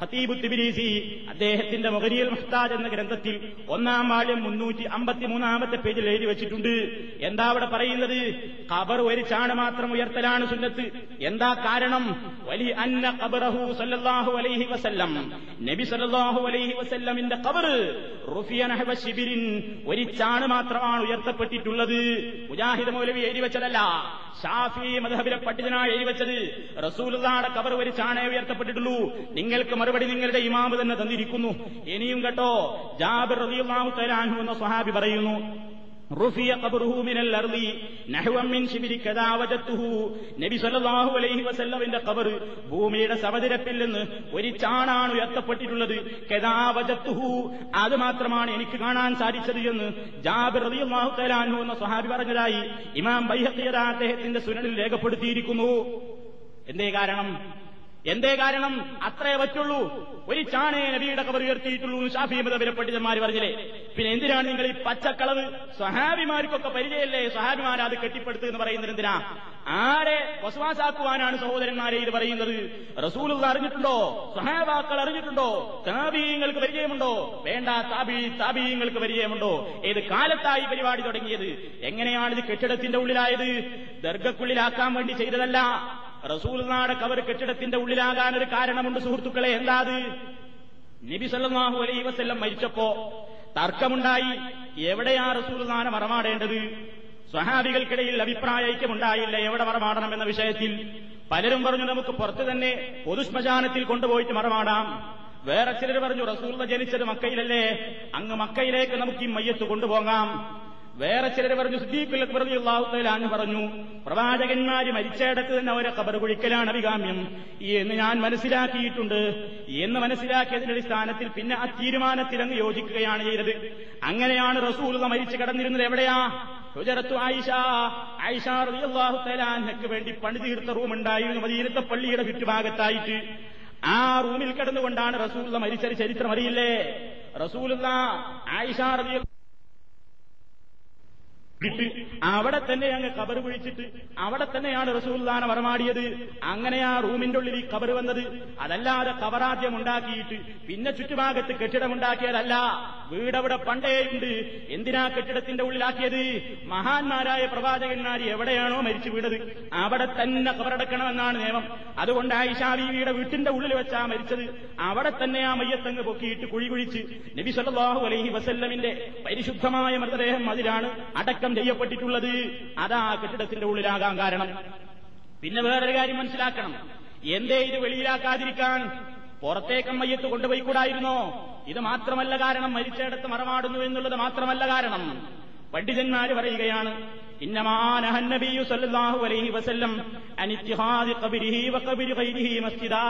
ഹത്തീബു തിബിരീസി അദ്ദേഹത്തിന്റെ മൊഹരിയൽ മുഹ്താജ് എന്ന ഗ്രന്ഥത്തിൽ ഒന്നാം വാള്യം മുന്നൂറ്റി അമ്പത്തി മൂന്നാമത്തെ പേജിൽ എഴുതി വെച്ചിട്ടുണ്ട്. എന്താ അവിടെ പറയുന്നത്? ഖബർ ഒരു ചാണ് മാത്രം ഉയർത്തലാണ് സുന്നത്ത്. എന്താ കാരണം? അന്ന ഖബറഹു സല്ലല്ലാഹു അലൈഹി വസല്ലം. നബി സല്ലല്ലാഹു അലൈഹി വസല്ലമിന്റെ ഖബർ റുഫിയ നഹവ ശിബിരിൻ ഒരു ചാണ് മാത്രമാണ് ഉയർത്തപ്പെട്ടിട്ടുള്ളത്. മുജാഹിദ് മൗലവി എഴുതി വെച്ചതല്ല. ഷാഫി മധബിലെ പണ്ഡിതനാണ് എഴുതി വെച്ചത് റസൂലുള്ളാടെ ഖബർ ഒരു ചാണേ ഉയർത്തപ്പെട്ടിട്ടുള്ളൂ. നിങ്ങൾക്ക് മറുപടി നിങ്ങളുടെ ഇമാമ് തന്നെ തന്നിരിക്കുന്നു. ഇനിയും കേട്ടോ ജാബിർ റളിയല്ലാഹു തആല അൻഹു എന്ന സ്വഹാബി പറയുന്നു ഖബറുഹു മിനൽ മിൻ നബി സല്ലല്ലാഹു അലൈഹി ഭൂമിയുടെ സമതിരപ്പിൽ നിന്ന് ഒരു ചാണാണ് ഉയർത്തപ്പെട്ടിട്ടുള്ളത്. അത് മാത്രമാണ് എനിക്ക് കാണാൻ സാധിച്ചത് എന്ന് ജാബിർ റളിയല്ലാഹു അൻഹു എന്ന സ്വഹാബി പറഞ്ഞതായി ഇമാം ബൈഹഖി അദ്ദേഹത്തിന്റെ സുനനിൽ രേഖപ്പെടുത്തിയിരിക്കുന്നു. എന്തേ കാരണം? എന്തേ കാരണം? അത്രേ പറ്റുള്ളൂ. ഒരു ചാണേ നബിയുടെ കബർ ഉയർത്തിയിട്ടുള്ളൂ ഷാഫി മതബിലെ പണ്ഡിതന്മാർ പറഞ്ഞില്ലേ? പിന്നെ എന്തിനാണ് നിങ്ങൾ ഈ പച്ചക്കളവ്? സഹാബിമാർക്കൊക്കെ പരിചയമല്ലേ സഹാബിമാർ അത് കെട്ടിപ്പടുത്തു എന്ന് പറയുന്നത് എന്തിനാ? ആരെ വസ്വാസാക്കുവാനാണ് സഹോദരന്മാരെ ഇത് പറയുന്നത്? റസൂൽ അറിഞ്ഞിട്ടുണ്ടോ? സഹാബാക്കൾ അറിഞ്ഞിട്ടുണ്ടോ? താബീയങ്ങൾക്ക് പരിചയമുണ്ടോ? വേണ്ട താബി താബീയങ്ങൾക്ക് പരിചയമുണ്ടോ? ഏത് കാലത്തായി പരിപാടി തുടങ്ങിയത്? എങ്ങനെയാണ് ഇത് കെട്ടിടത്തിന്റെ ഉള്ളിലായത്? ദർഗക്കുള്ളിലാക്കാൻ വേണ്ടി ചെയ്തതല്ല. റസൂൽനാട് കവർ കെട്ടിടത്തിന്റെ ഉള്ളിലാകാൻ ഒരു കാരണമുണ്ട് സുഹൃത്തുക്കളെ. എന്താ അത് നബി സല്ലല്ലാഹു അലൈഹി വസല്ലം മരിച്ചപ്പോ തർക്കമുണ്ടായി. എവിടെയാ റസൂൽനാനെ മറമാടേണ്ടത്? സ്വഹാബികൾക്കിടയിൽ അഭിപ്രായ ഐക്യമുണ്ടായില്ല? എവിടെ മറമാടണം എന്ന വിഷയത്തിൽ പലരും പറഞ്ഞു നമുക്ക് പുറത്തു തന്നെ പൊതുശ്മശാനത്തിൽ കൊണ്ടുപോയിട്ട് മറമാടാം. വേറെ ചിലർ പറഞ്ഞു റസൂൽ ജനിച്ചത് മക്കയിലല്ലേ. അങ്ങ് മക്കയിലേക്ക് നമുക്ക് ഈ മയ്യത്ത് കൊണ്ടുപോകാം. വേറെ ചിലർ പറഞ്ഞു സിദ്ദീഖുൽ അക്ബർ പറഞ്ഞു പ്രവാചകന്മാര് മരിച്ചയിടത്ത് തന്നെ അവരെ കബർ കുഴിക്കലാണ് അഭികാമ്യം. എന്ന് ഞാൻ മനസ്സിലാക്കിയിട്ടുണ്ട്. എന്ന് മനസ്സിലാക്കിയതിന്റെ അടിസ്ഥാനത്തിൽ പിന്നെ ആ തീരുമാനത്തിൽ അങ്ങ് യോജിക്കുകയാണ് ചെയ്തത്. അങ്ങനെയാണ് റസൂൽ മരിച്ചു കിടന്നിരുന്നത് എവിടെയാ? ഹുജറത്തു ആയിഷ. ആയിഷ റളിയല്ലാഹു തആലാക്ക് വേണ്ടി പണി തീർത്ത റൂം ഉണ്ടായിരുന്നു മദീനത്തെ പള്ളിയുടെ ചുറ്റുഭാഗത്തായിട്ട്. ആ റൂമിൽ കിടന്നുകൊണ്ടാണ് റസൂൽ മരിച്ചൊരു ചരിത്രം അറിയില്ലേ? റസൂൽ ആയിഷ റളിയ ഇട്ട് അവിടെ തന്നെ അങ്ങ് കബർ കുഴിച്ചിട്ട് അവിടെ തന്നെയാണ് റസൂൽദാന മറമാടിയത് അങ്ങനെ ആ റൂമിന്റെ ഉള്ളിൽ ഈ കബർ വന്നത്. അതല്ലാതെ കബറാദ്യം ഉണ്ടാക്കിയിട്ട് പിന്നെ ചുറ്റുഭാഗത്ത് കെട്ടിടമുണ്ടാക്കിയതല്ല വീടവിടെ പണ്ടേയുണ്ട് എന്തിനാ കെട്ടിടത്തിന്റെ ഉള്ളിലാക്കിയത്? മഹാന്മാരായ പ്രവാചകന്മാർ എവിടെയാണോ മരിച്ചു വീടത് അവിടെ തന്നെ കബറടക്കണമെന്നാണ് നിയമം. അതുകൊണ്ട് ആയിഷാ ബീവിയുടെ വീട്ടിന്റെ ഉള്ളിൽ വെച്ചാ മരിച്ചത്. അവിടെ തന്നെ ആ മയ്യത്തങ്ങ് പൊക്കിയിട്ട് കുഴി കുഴിച്ച് നബി സല്ലല്ലാഹു അലൈഹി വസല്ലമിന്റെ പരിശുദ്ധമായ മൃതദേഹം അതിലാണ് അടക്കം ചെയ്യപ്പെട്ടിട്ടുള്ളത് അതാ കെട്ടിടത്തിന്റെ ഉള്ളിലാകാൻ കാരണം. പിന്നെ വേറൊരു കാര്യം മനസ്സിലാക്കണം. എന്തേ ഇത് വെളിയിലാക്കാതിരിക്കാൻ പുറത്തേക്ക് മയ്യത്ത് കൊണ്ടുപോയി കൊണ്ടുപോയിക്കൂടായിരുന്നോ? ഇത് മാത്രമല്ല കാരണം മരിച്ചയിടത്ത് മറമാടുന്നു എന്നുള്ളത് മാത്രമല്ല കാരണം. പണ്ഡിതന്മാര് പറയുകയാണ് ഇന്നമാനഹന്നബിയു സല്ലല്ലാഹു അലൈഹി വസല്ലം അനിത്തിഹാദി ഖബരിഹി വഖബരി ഗൈരിഹി മസ്ജിദാ.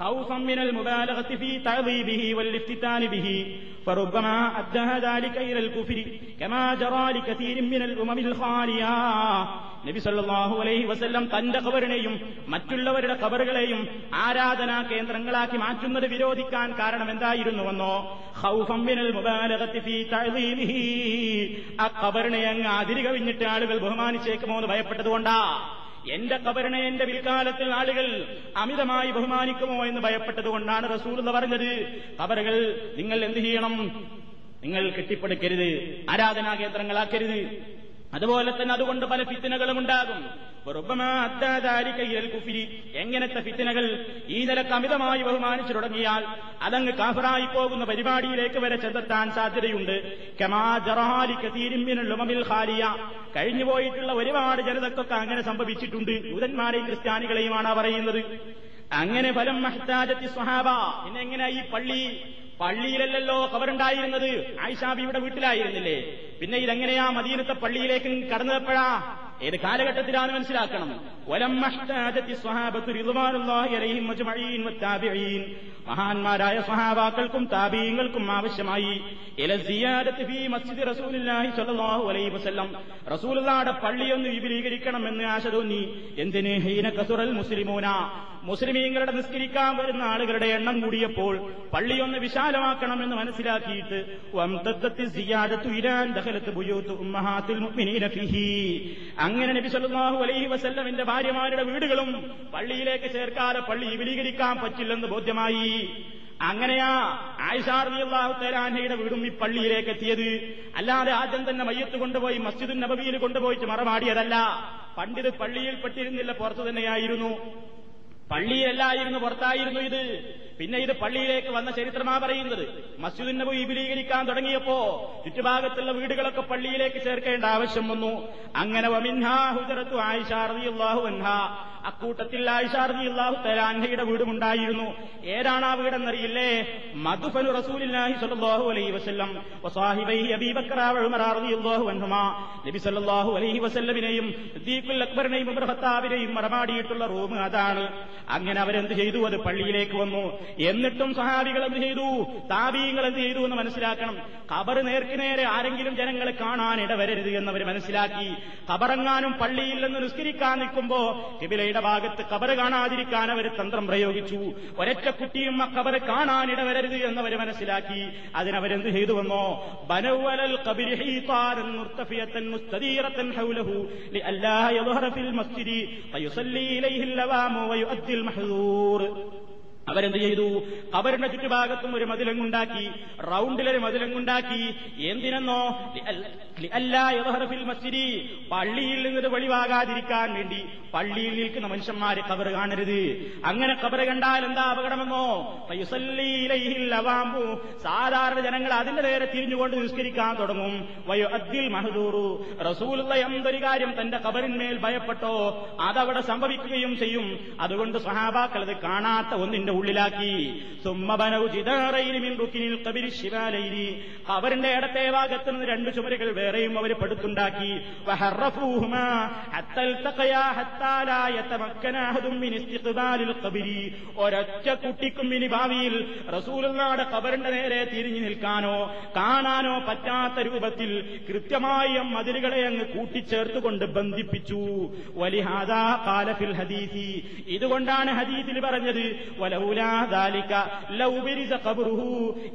خوفا من المبالغة في تعظيمه والافتتان به فربما أدى ذلك إلى الكفر كما جرى لكثير من الأمم الخالية നബി സല്ലല്ലാഹു അലൈഹി വസല്ലം തന്റെ ഖബറിനെയും മറ്റുള്ളവരുടെ ഖബറുകളെയും ആരാധനാ കേന്ദ്രങ്ങളാക്കി മാറ്റുന്നത് വിരോധിക്കാൻ കാരണം എന്തായിരുന്നുവെന്നോ ഖൗഫം മിനൽ മുബാലഗത്തി ഫീ തഅ്ലീമിഹി ആ ഖബറിനെ അങ്ങ് അതിരി കവിഞ്ഞിട്ട് ആളുകൾ ബഹുമാനിച്ചേക്കുമോ എന്ന് ഭയപ്പെട്ടതുകൊണ്ടാ എന്റെ കബറിനെ എന്റെ പിൽക്കാലത്തിൽ ആളുകൾ അമിതമായി ബഹുമാനിക്കുമോ എന്ന് ഭയപ്പെട്ടതുകൊണ്ടാണ് റസൂൽ എന്ന് പറഞ്ഞത്. കബറുകൾ നിങ്ങൾ എന്ത് ചെയ്യണം? നിങ്ങൾ കെട്ടിപ്പടുക്കരുത്. ആരാധനാ കേന്ദ്രങ്ങളാക്കരുത്. അതുപോലെ തന്നെ അതുകൊണ്ട് പല ഫിത്തിനകളും ഉണ്ടാകും. എങ്ങനത്തെ ഫിത്തിനകൾ? ഈ നിലയ്ക്ക് അമിതമായി ബഹുമാനിച്ചു തുടങ്ങിയാൽ അതങ്ങ് കാഫറായി പോകുന്ന പരിപാടിയിലേക്ക് വരെ ചെന്നെത്താൻ സാധ്യതയുണ്ട്. കഴിഞ്ഞുപോയിട്ടുള്ള ഒരുപാട് ജനതക്കൊക്കെ അങ്ങനെ സംഭവിച്ചിട്ടുണ്ട്. ദൂതന്മാരെയും ക്രിസ്ത്യാനികളെയുമാണ് പറയുന്നത്. അങ്ങനെ ഫലം മഹ്താജത്തി സ്വഹാബ. പിന്നെ എങ്ങനെ ഈ പള്ളി? പള്ളിയിലല്ലല്ലോ കവറുണ്ടായിരുന്നത് ആയിഷാബിയുടെ വീട്ടിലായിരുന്നില്ലേ? പിന്നെ ഇതെങ്ങനെയാ മദീനത്തെ പള്ളിയിലേക്ക് കടന്നപ്പോഴാ? ഏത് കാലഘട്ടത്തിലാണ് മനസ്സിലാക്കണം? മഹാന്മാരായ സ്വഹാബാക്കൾക്കും താബീങ്ങൾക്കും ആവശ്യമായി. റസൂലുള്ളാടെ പള്ളിയൊന്ന് വിപുലീകരിക്കണമെന്ന് ആശ തോന്നി. എന്തിന് ഹീന കസുറൽ മുസ്ലിമൂന? മുസ്ലിമീങ്ങളുടെ നിസ്കരിക്കാൻ വരുന്ന ആളുകളുടെ എണ്ണം കൂടിയപ്പോൾ പള്ളിയൊന്ന് വിശാലമാക്കണമെന്ന് മനസ്സിലാക്കിയിട്ട് അങ്ങനെ നബി സല്ലല്ലാഹു അലൈഹി വസല്ലമിന്റെ ഭാര്യമാരുടെ വീടുകളും പള്ളിയിലേക്ക് ചേർക്കാതെ പള്ളി വിപുലീകരിക്കാൻ പറ്റില്ലെന്ന് ബോധ്യമായി. അങ്ങനെയാ ആയിഷാർദിയാഹു തേരാനയുടെ വീടും ഈ പള്ളിയിലേക്ക് എത്തിയത്. അല്ലാതെ ആദ്യം തന്നെ മയ്യത്ത് കൊണ്ടുപോയി മസ്ജിദുൻ നബബിയിൽ കൊണ്ടുപോയിട്ട് മറമാടിയതല്ല പണ്ടിത് പള്ളിയിൽ പെട്ടിരുന്നില്ല പുറത്തു തന്നെയായിരുന്നു. പള്ളിയിലല്ലായിരുന്നു പുറത്തായിരുന്നു ഇത്. പിന്നെ ഇത് പള്ളിയിലേക്ക് വന്ന ചരിത്രമാ പറയുന്നത്. മസ്ജിദുൻ നബി വിപുലീകരിക്കാൻ തുടങ്ങിയപ്പോ ചുറ്റുഭാഗത്തുള്ള വീടുകളൊക്കെ പള്ളിയിലേക്ക് ചേർക്കേണ്ട ആവശ്യം വന്നു. അങ്ങനെ അക്കൂട്ടത്തിൽ ആയിഷാർദിയാഹു തലാൻഹയുടെ വീടുമുണ്ടായിരുന്നു. ഏതാണ് ആ വീടെന്നറിയില്ലേ? മധുഫനു റസൂലില്ലാഹി അലൈഹി വസല്ലം വസാഹിബൈഹി റളിയല്ലാഹു നബി അലൈഹി വസല്ലമിനെയും അക്ബറിനെയും മറമാടിയിട്ടുള്ള റൂം അതാണ്. അങ്ങനെ അവരെന്ത് ചെയ്തു? അത് പള്ളിയിലേക്ക് വന്നു. എന്നിട്ടും സഹാബികൾ എന്ത് ചെയ്തു? താബീങ്ങൾ എന്ത് ചെയ്തു എന്ന് മനസ്സിലാക്കണം. ഖബർ നേർക്ക് നേരെ ആരെങ്കിലും ജനങ്ങളെ കാണാൻ ഇടവരരുത് എന്നവർ മനസ്സിലാക്കി. ഖബറങ്ങാനും പള്ളിയിൽ നിന്ന് നിസ്കരിക്കാൻ നിൽക്കുമ്പോ കിബിലയുടെ ഭാഗത്ത് ഖബർ കാണാതിരിക്കാൻ അവർ തന്ത്രം പ്രയോഗിച്ചു. ഒരൊറ്റ കുട്ടിയും ആ ഖബർ കാണാൻ ഇടവരരുത് എന്നവർ മനസ്സിലാക്കി. അതിനവരെന്ത് ചെയ്തു വന്നോ? ബനവലൽ മുസ്തദീറത്തൻ ഹൗലഹു ഇലൈഹി المحذور. അവരെന്ത് ചെയ്തു? കബറിന്റെ ചുറ്റുഭാഗത്തും ഒരു മതിലങ്ങുണ്ടാക്കി റൗണ്ടിലൊരു മതിലങ്ങുണ്ടാക്കി. എന്തിനെന്നോ? മസ്ജിദി. പള്ളിയിൽ നിന്നത് വെളിവാകാതിരിക്കാൻ വേണ്ടി പള്ളിയിൽ നിൽക്കുന്ന മനുഷ്യന്മാരെ കബർ കാണരുത്. അങ്ങനെ കബർ കണ്ടാൽ എന്താ അപകടമെന്നോ? സാധാരണ ജനങ്ങൾ അതിന്റെ നേരെ തിരിഞ്ഞുകൊണ്ട് നിസ്കരിക്കാൻ തുടങ്ങും. വയോ അദ്ദിൽ മഹദൂറു. റസൂലുള്ള എന്തൊരു കാര്യം തന്റെ കബറിന്മേൽ ഭയപ്പെട്ടോ? അതവിടെ സംഭവിക്കുകയും ചെയ്യും. അതുകൊണ്ട് സഹാബാക്കൾ അത് കാണാത്ത ഒന്നിന്റെ ഉള്ളിലാക്കി. അവരുടെ ഇടത്തെ ഭാഗത്ത് നിന്ന് രണ്ട് ചുമരുകൾ വേറെയും അവർ പടുത്തുണ്ടാക്കി. ഒരൊറ്റ കുട്ടിക്കും ഇനി ഭാവിയിൽ റസൂലുള്ളാടെ കബറിന്റെ നേരെ തിരിഞ്ഞു നിൽക്കാനോ കാണാനോ പറ്റാത്ത രൂപത്തിൽ കൃത്യമായി മതിലുകളെ അങ്ങ് കൂട്ടിച്ചേർത്തുകൊണ്ട് ബന്ധിപ്പിച്ചു. വലിഹാദാ കാലഫിൽ ഹദീസി. ഇതുകൊണ്ടാണ് ഹദീസിൽ പറഞ്ഞത്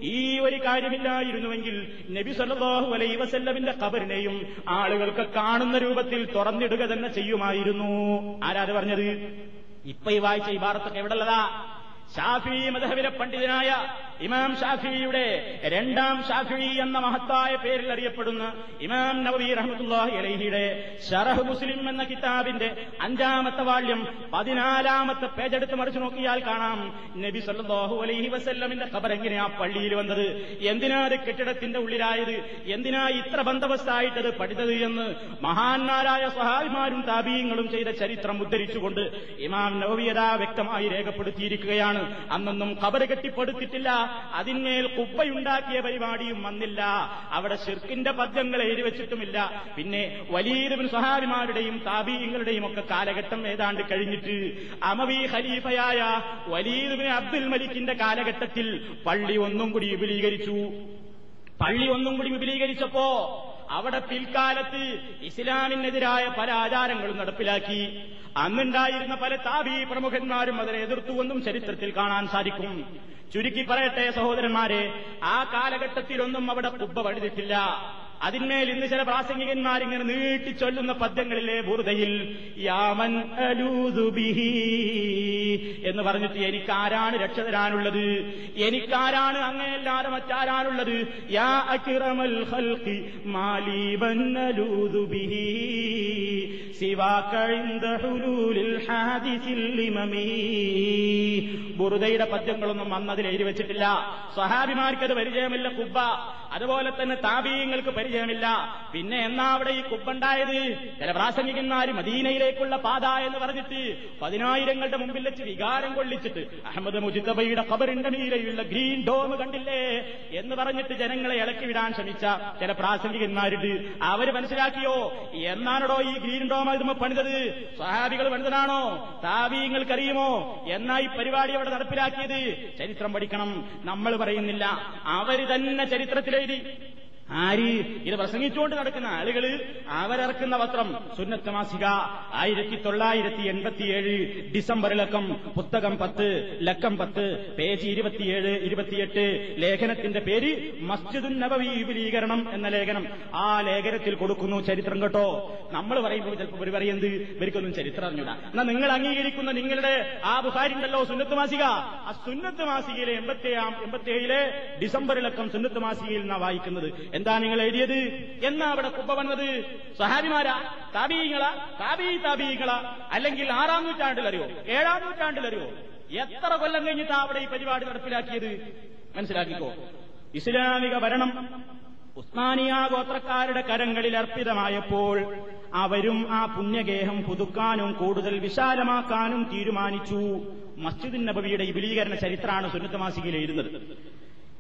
ഈ ഒരു കാര്യമില്ലായിരുന്നുവെങ്കിൽ നബി സല്ലാഹു അലൈ വസല്ലമിന്റെ കബറിനെയും ആളുകൾക്ക് കാണുന്ന രൂപത്തിൽ തുറന്നിടുക തന്നെ ചെയ്യുമായിരുന്നു. ആരാത് പറഞ്ഞത്? ഇപ്പൊ ഈ വായിച്ച ഈ വാർത്തക്ക് എവിടെയുള്ളതാ? ഷാഫി മധബിലെ പണ്ഡിതനായ ഇമാം ഷാഫിയുടെ രണ്ടാം ഷാഫി എന്ന മഹത്തായ പേരിൽ അറിയപ്പെടുന്ന ഇമാം നബി റഹ്മത്തുല്ലാഹി അലൈഹിയുടെ ഷറഹ് മുസ്ലിം എന്ന കിതാബിന്റെ അഞ്ചാമത്തെ വാള്യം പതിനാലാമത്തെ പേജെടുത്ത് മറിച്ചു നോക്കിയാൽ കാണാം. നബി സല്ലാഹു അലൈഹി വസല്ലമിന്റെ ഖബർ എങ്ങനെയാ പള്ളിയിൽ വന്നത്? എന്തിനാ കെട്ടിടത്തിന്റെ ഉള്ളിലായത്? എന്തിനാ ഇത്ര ബന്ധവസ്ഥായിട്ടത് പഠിച്ചത് എന്ന് മഹാന്മാരായ സഹായിമാരും താപീയങ്ങളും ചെയ്ത ചരിത്രം ഉദ്ധരിച്ചുകൊണ്ട് ഇമാം നവവിയത വ്യക്തമായി രേഖപ്പെടുത്തിയിരിക്കുകയാണ്. അന്നൊന്നും ഖബർ കെട്ടിപ്പടുത്തിട്ടില്ല. അതിന്മേൽ കുപ്പയുണ്ടാക്കിയ പരിപാടിയും വന്നില്ല. അവിടെ ഷിർക്കിന്റെ പദ്യങ്ങൾ എഴുതി വെച്ചിട്ടുമില്ല. പിന്നെ വലിയ സഹാബിമാരുടെയും താബീയങ്ങളുടെയും ഒക്കെ കാലഘട്ടം ഏതാണ്ട് കഴിഞ്ഞിട്ട് അമവി ഖലീഫയായ വലീദ് അബ്ദുൽ മലിക്കിന്റെ കാലഘട്ടത്തിൽ പള്ളി ഒന്നും കൂടി വിപുലീകരിച്ചു. പള്ളി ഒന്നും കൂടി വിപുലീകരിച്ചപ്പോ അവിടെ പിൽക്കാലത്ത് ഇസ്ലാമിനെതിരായ പല ആചാരങ്ങളും നടപ്പിലാക്കി. അന്നുണ്ടായിരുന്ന പല താബി പ്രമുഖന്മാരും അതിനെ എതിർത്തുവെന്നും ചരിത്രത്തിൽ കാണാൻ സാധിക്കും. ചുരുക്കി പറയട്ടെ സഹോദരന്മാരെ ആ കാലഘട്ടത്തിലൊന്നും അവിടെ കുബ്ബ പഴുതിട്ടില്ല അതിന്മേൽ ഇന്ന് ചില പ്രാസംഗികന്മാർ ഇങ്ങനെ നീട്ടി ചൊല്ലുന്ന പദ്യങ്ങളിലെ ബുറുതയിൽ യാമൻ അലൂതുബിഹി എന്ന് പറഞ്ഞിട്ട് എനിക്കാരാണ് രക്ഷ തരാനുള്ളത് എനിക്കാരാണ് അങ്ങയല്ലാതെ മറ്റാരാണുള്ളത്. യാ അക്കിറമൽ ഹൽക്കി മാലീബൻ അലൂതുബിഹി ബുറുദയുടെ പദ്യങ്ങളൊന്നും അന്നതിൽ എഴുതി വെച്ചിട്ടില്ല. സ്വഹാബിമാർക്കത് പരിചയമില്ല കുബ്ബ. അതുപോലെ തന്നെ താപീയങ്ങൾക്ക് പരിചയമില്ല. പിന്നെ എന്നാ അവിടെ ഈ കുബ്ബുണ്ടായത് ചില പ്രാസംഗികന്മാര് മദീനയിലേക്കുള്ള പാത എന്ന് പറഞ്ഞിട്ട് പതിനായിരങ്ങളുടെ മുമ്പിൽ വെച്ച് വികാരം കൊള്ളിച്ചിട്ട് അഹമ്മദ് മുജിത്തബയുടെ ഖബറിന്റെ നീരയുള്ള ഗ്രീൻ ഡോം കണ്ടില്ലേ എന്ന് പറഞ്ഞിട്ട് ജനങ്ങളെ ഇളക്കി വിടാൻ ശ്രമിച്ച ചില പ്രാസംഗികന്മാരുണ്ട് അവർ മനസ്സിലാക്കിയോ? എന്നാണോ ഈ ഗ്രീൻ ഡോം ഇത് പണിതത്? സഹാബികൾ പണിതനാണോ താവീങ്ങൾക്കറിയുമോ എന്നാ ഈ പരിപാടി അവിടെ നടപ്പിലാക്കിയത്? ചരിത്രം പഠിക്കണം. നമ്മൾ പറയുന്നില്ല. അവർ തന്നെ ചരിത്രത്തിലെഴുതി. ആര്? ഇത് പ്രസംഗിച്ചുകൊണ്ട് നടക്കുന്ന ആളുകൾ അവരിറക്കുന്ന പത്രം സുന്നത്ത് മാസിക ആയിരത്തി തൊള്ളായിരത്തി എൺപത്തിയേഴ് ഡിസംബർ ലക്കം പുസ്തകം പത്ത് ലക്കം പത്ത് പേജ് ഇരുപത്തിയേഴ് ഇരുപത്തിയെട്ട് ലേഖനത്തിന്റെ പേര് മസ്ജിദുൻ നബവി വിപുലീകരണം എന്ന ലേഖനം. ആ ലേഖനത്തിൽ കൊടുക്കുന്നു ചരിത്രം കേട്ടോ. നമ്മൾ പറയുമ്പോൾ ചിലപ്പോൾ ഇവർ പറയുന്നത് ഇവർക്കൊന്നും ചരിത്രം അറിഞ്ഞൂടാ. എന്നാ നിങ്ങൾ അംഗീകരിക്കുന്ന നിങ്ങളുടെ ആ ബുഹാരിണ്ടല്ലോ സുന്നത്ത് മാസിക ആ സുന്നത്ത് മാസികയിലെ എൺപത്തി എൺപത്തിയേഴിലെ ഡിസംബറിലക്കം സുന്നത്ത് മാസികയിൽ നിന്നാണ് വായിക്കുന്നത്. എന്താ നിങ്ങൾ എഴുതിയത്? എന്നാ അവിടെ കുപ്പ വന്നത്? സഹാബിമാരാ താബീങ്ങളാ താബീ താബീങ്ങളാ അല്ലെങ്കിൽ ആറാം നൂറ്റാണ്ടിലറിയോ? ഏഴാം നൂറ്റാണ്ടിലറിയോ? എത്ര കൊല്ലം കഴിഞ്ഞിട്ടാ അവിടെ ഈ പരിപാടി നടപ്പിലാക്കിയത്? മനസ്സിലാക്കിക്കോ. ഇസ്ലാമിക ഭരണം ഉസ്മാനിയ ഗോത്രക്കാരുടെ കരങ്ങളിൽ അർപ്പിതമായപ്പോൾ അവരും ആ പുണ്യഗേഹം പുതുക്കാനും കൂടുതൽ വിശാലമാക്കാനും തീരുമാനിച്ചു. മസ്ജിദ് നബവിയുടെ വിപുലീകരണ ചരിത്രമാണ് സുന്നത്ത് മാസികയിൽ എഴുതുന്നത്.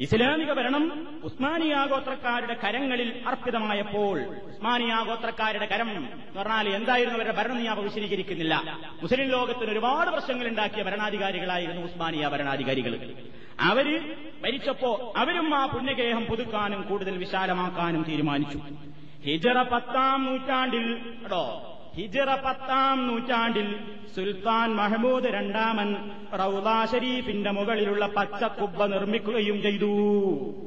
ഇസ്ലാമിക ഭരണം ഉസ്മാനിയാഗോത്രക്കാരുടെ കരങ്ങളിൽ അർപ്പിതമായപ്പോൾ ഉസ്മാനിയാഗോത്രക്കാരുടെ കരം എന്ന് പറഞ്ഞാൽ എന്തായിരുന്നു അവരുടെ ഭരണം ഞാൻ വിശദീകരിക്കുന്നില്ല. മുസ്ലിം ലോകത്തിന് ഒരുപാട് പ്രശ്നങ്ങൾ ഉണ്ടാക്കിയ ഭരണാധികാരികളായിരുന്നു ഉസ്മാനിയ ഭരണാധികാരികൾ. അവർ ഭരിച്ചപ്പോ അവരും ആ പുണ്യഗേഹം പുതുക്കാനും കൂടുതൽ വിശാലമാക്കാനും തീരുമാനിച്ചു. ഹിജറ പത്താം നൂറ്റാണ്ടിൽ കേട്ടോ ഹിജറ പത്താം നൂറ്റാണ്ടിൽ സുൽത്താൻ മഹമൂദ് രണ്ടാമൻ റൌദാ ഷരീഫിന്റെ മുകളിലുള്ള പച്ചക്കുബ്ബ നിർമ്മിക്കുകയും ചെയ്തു.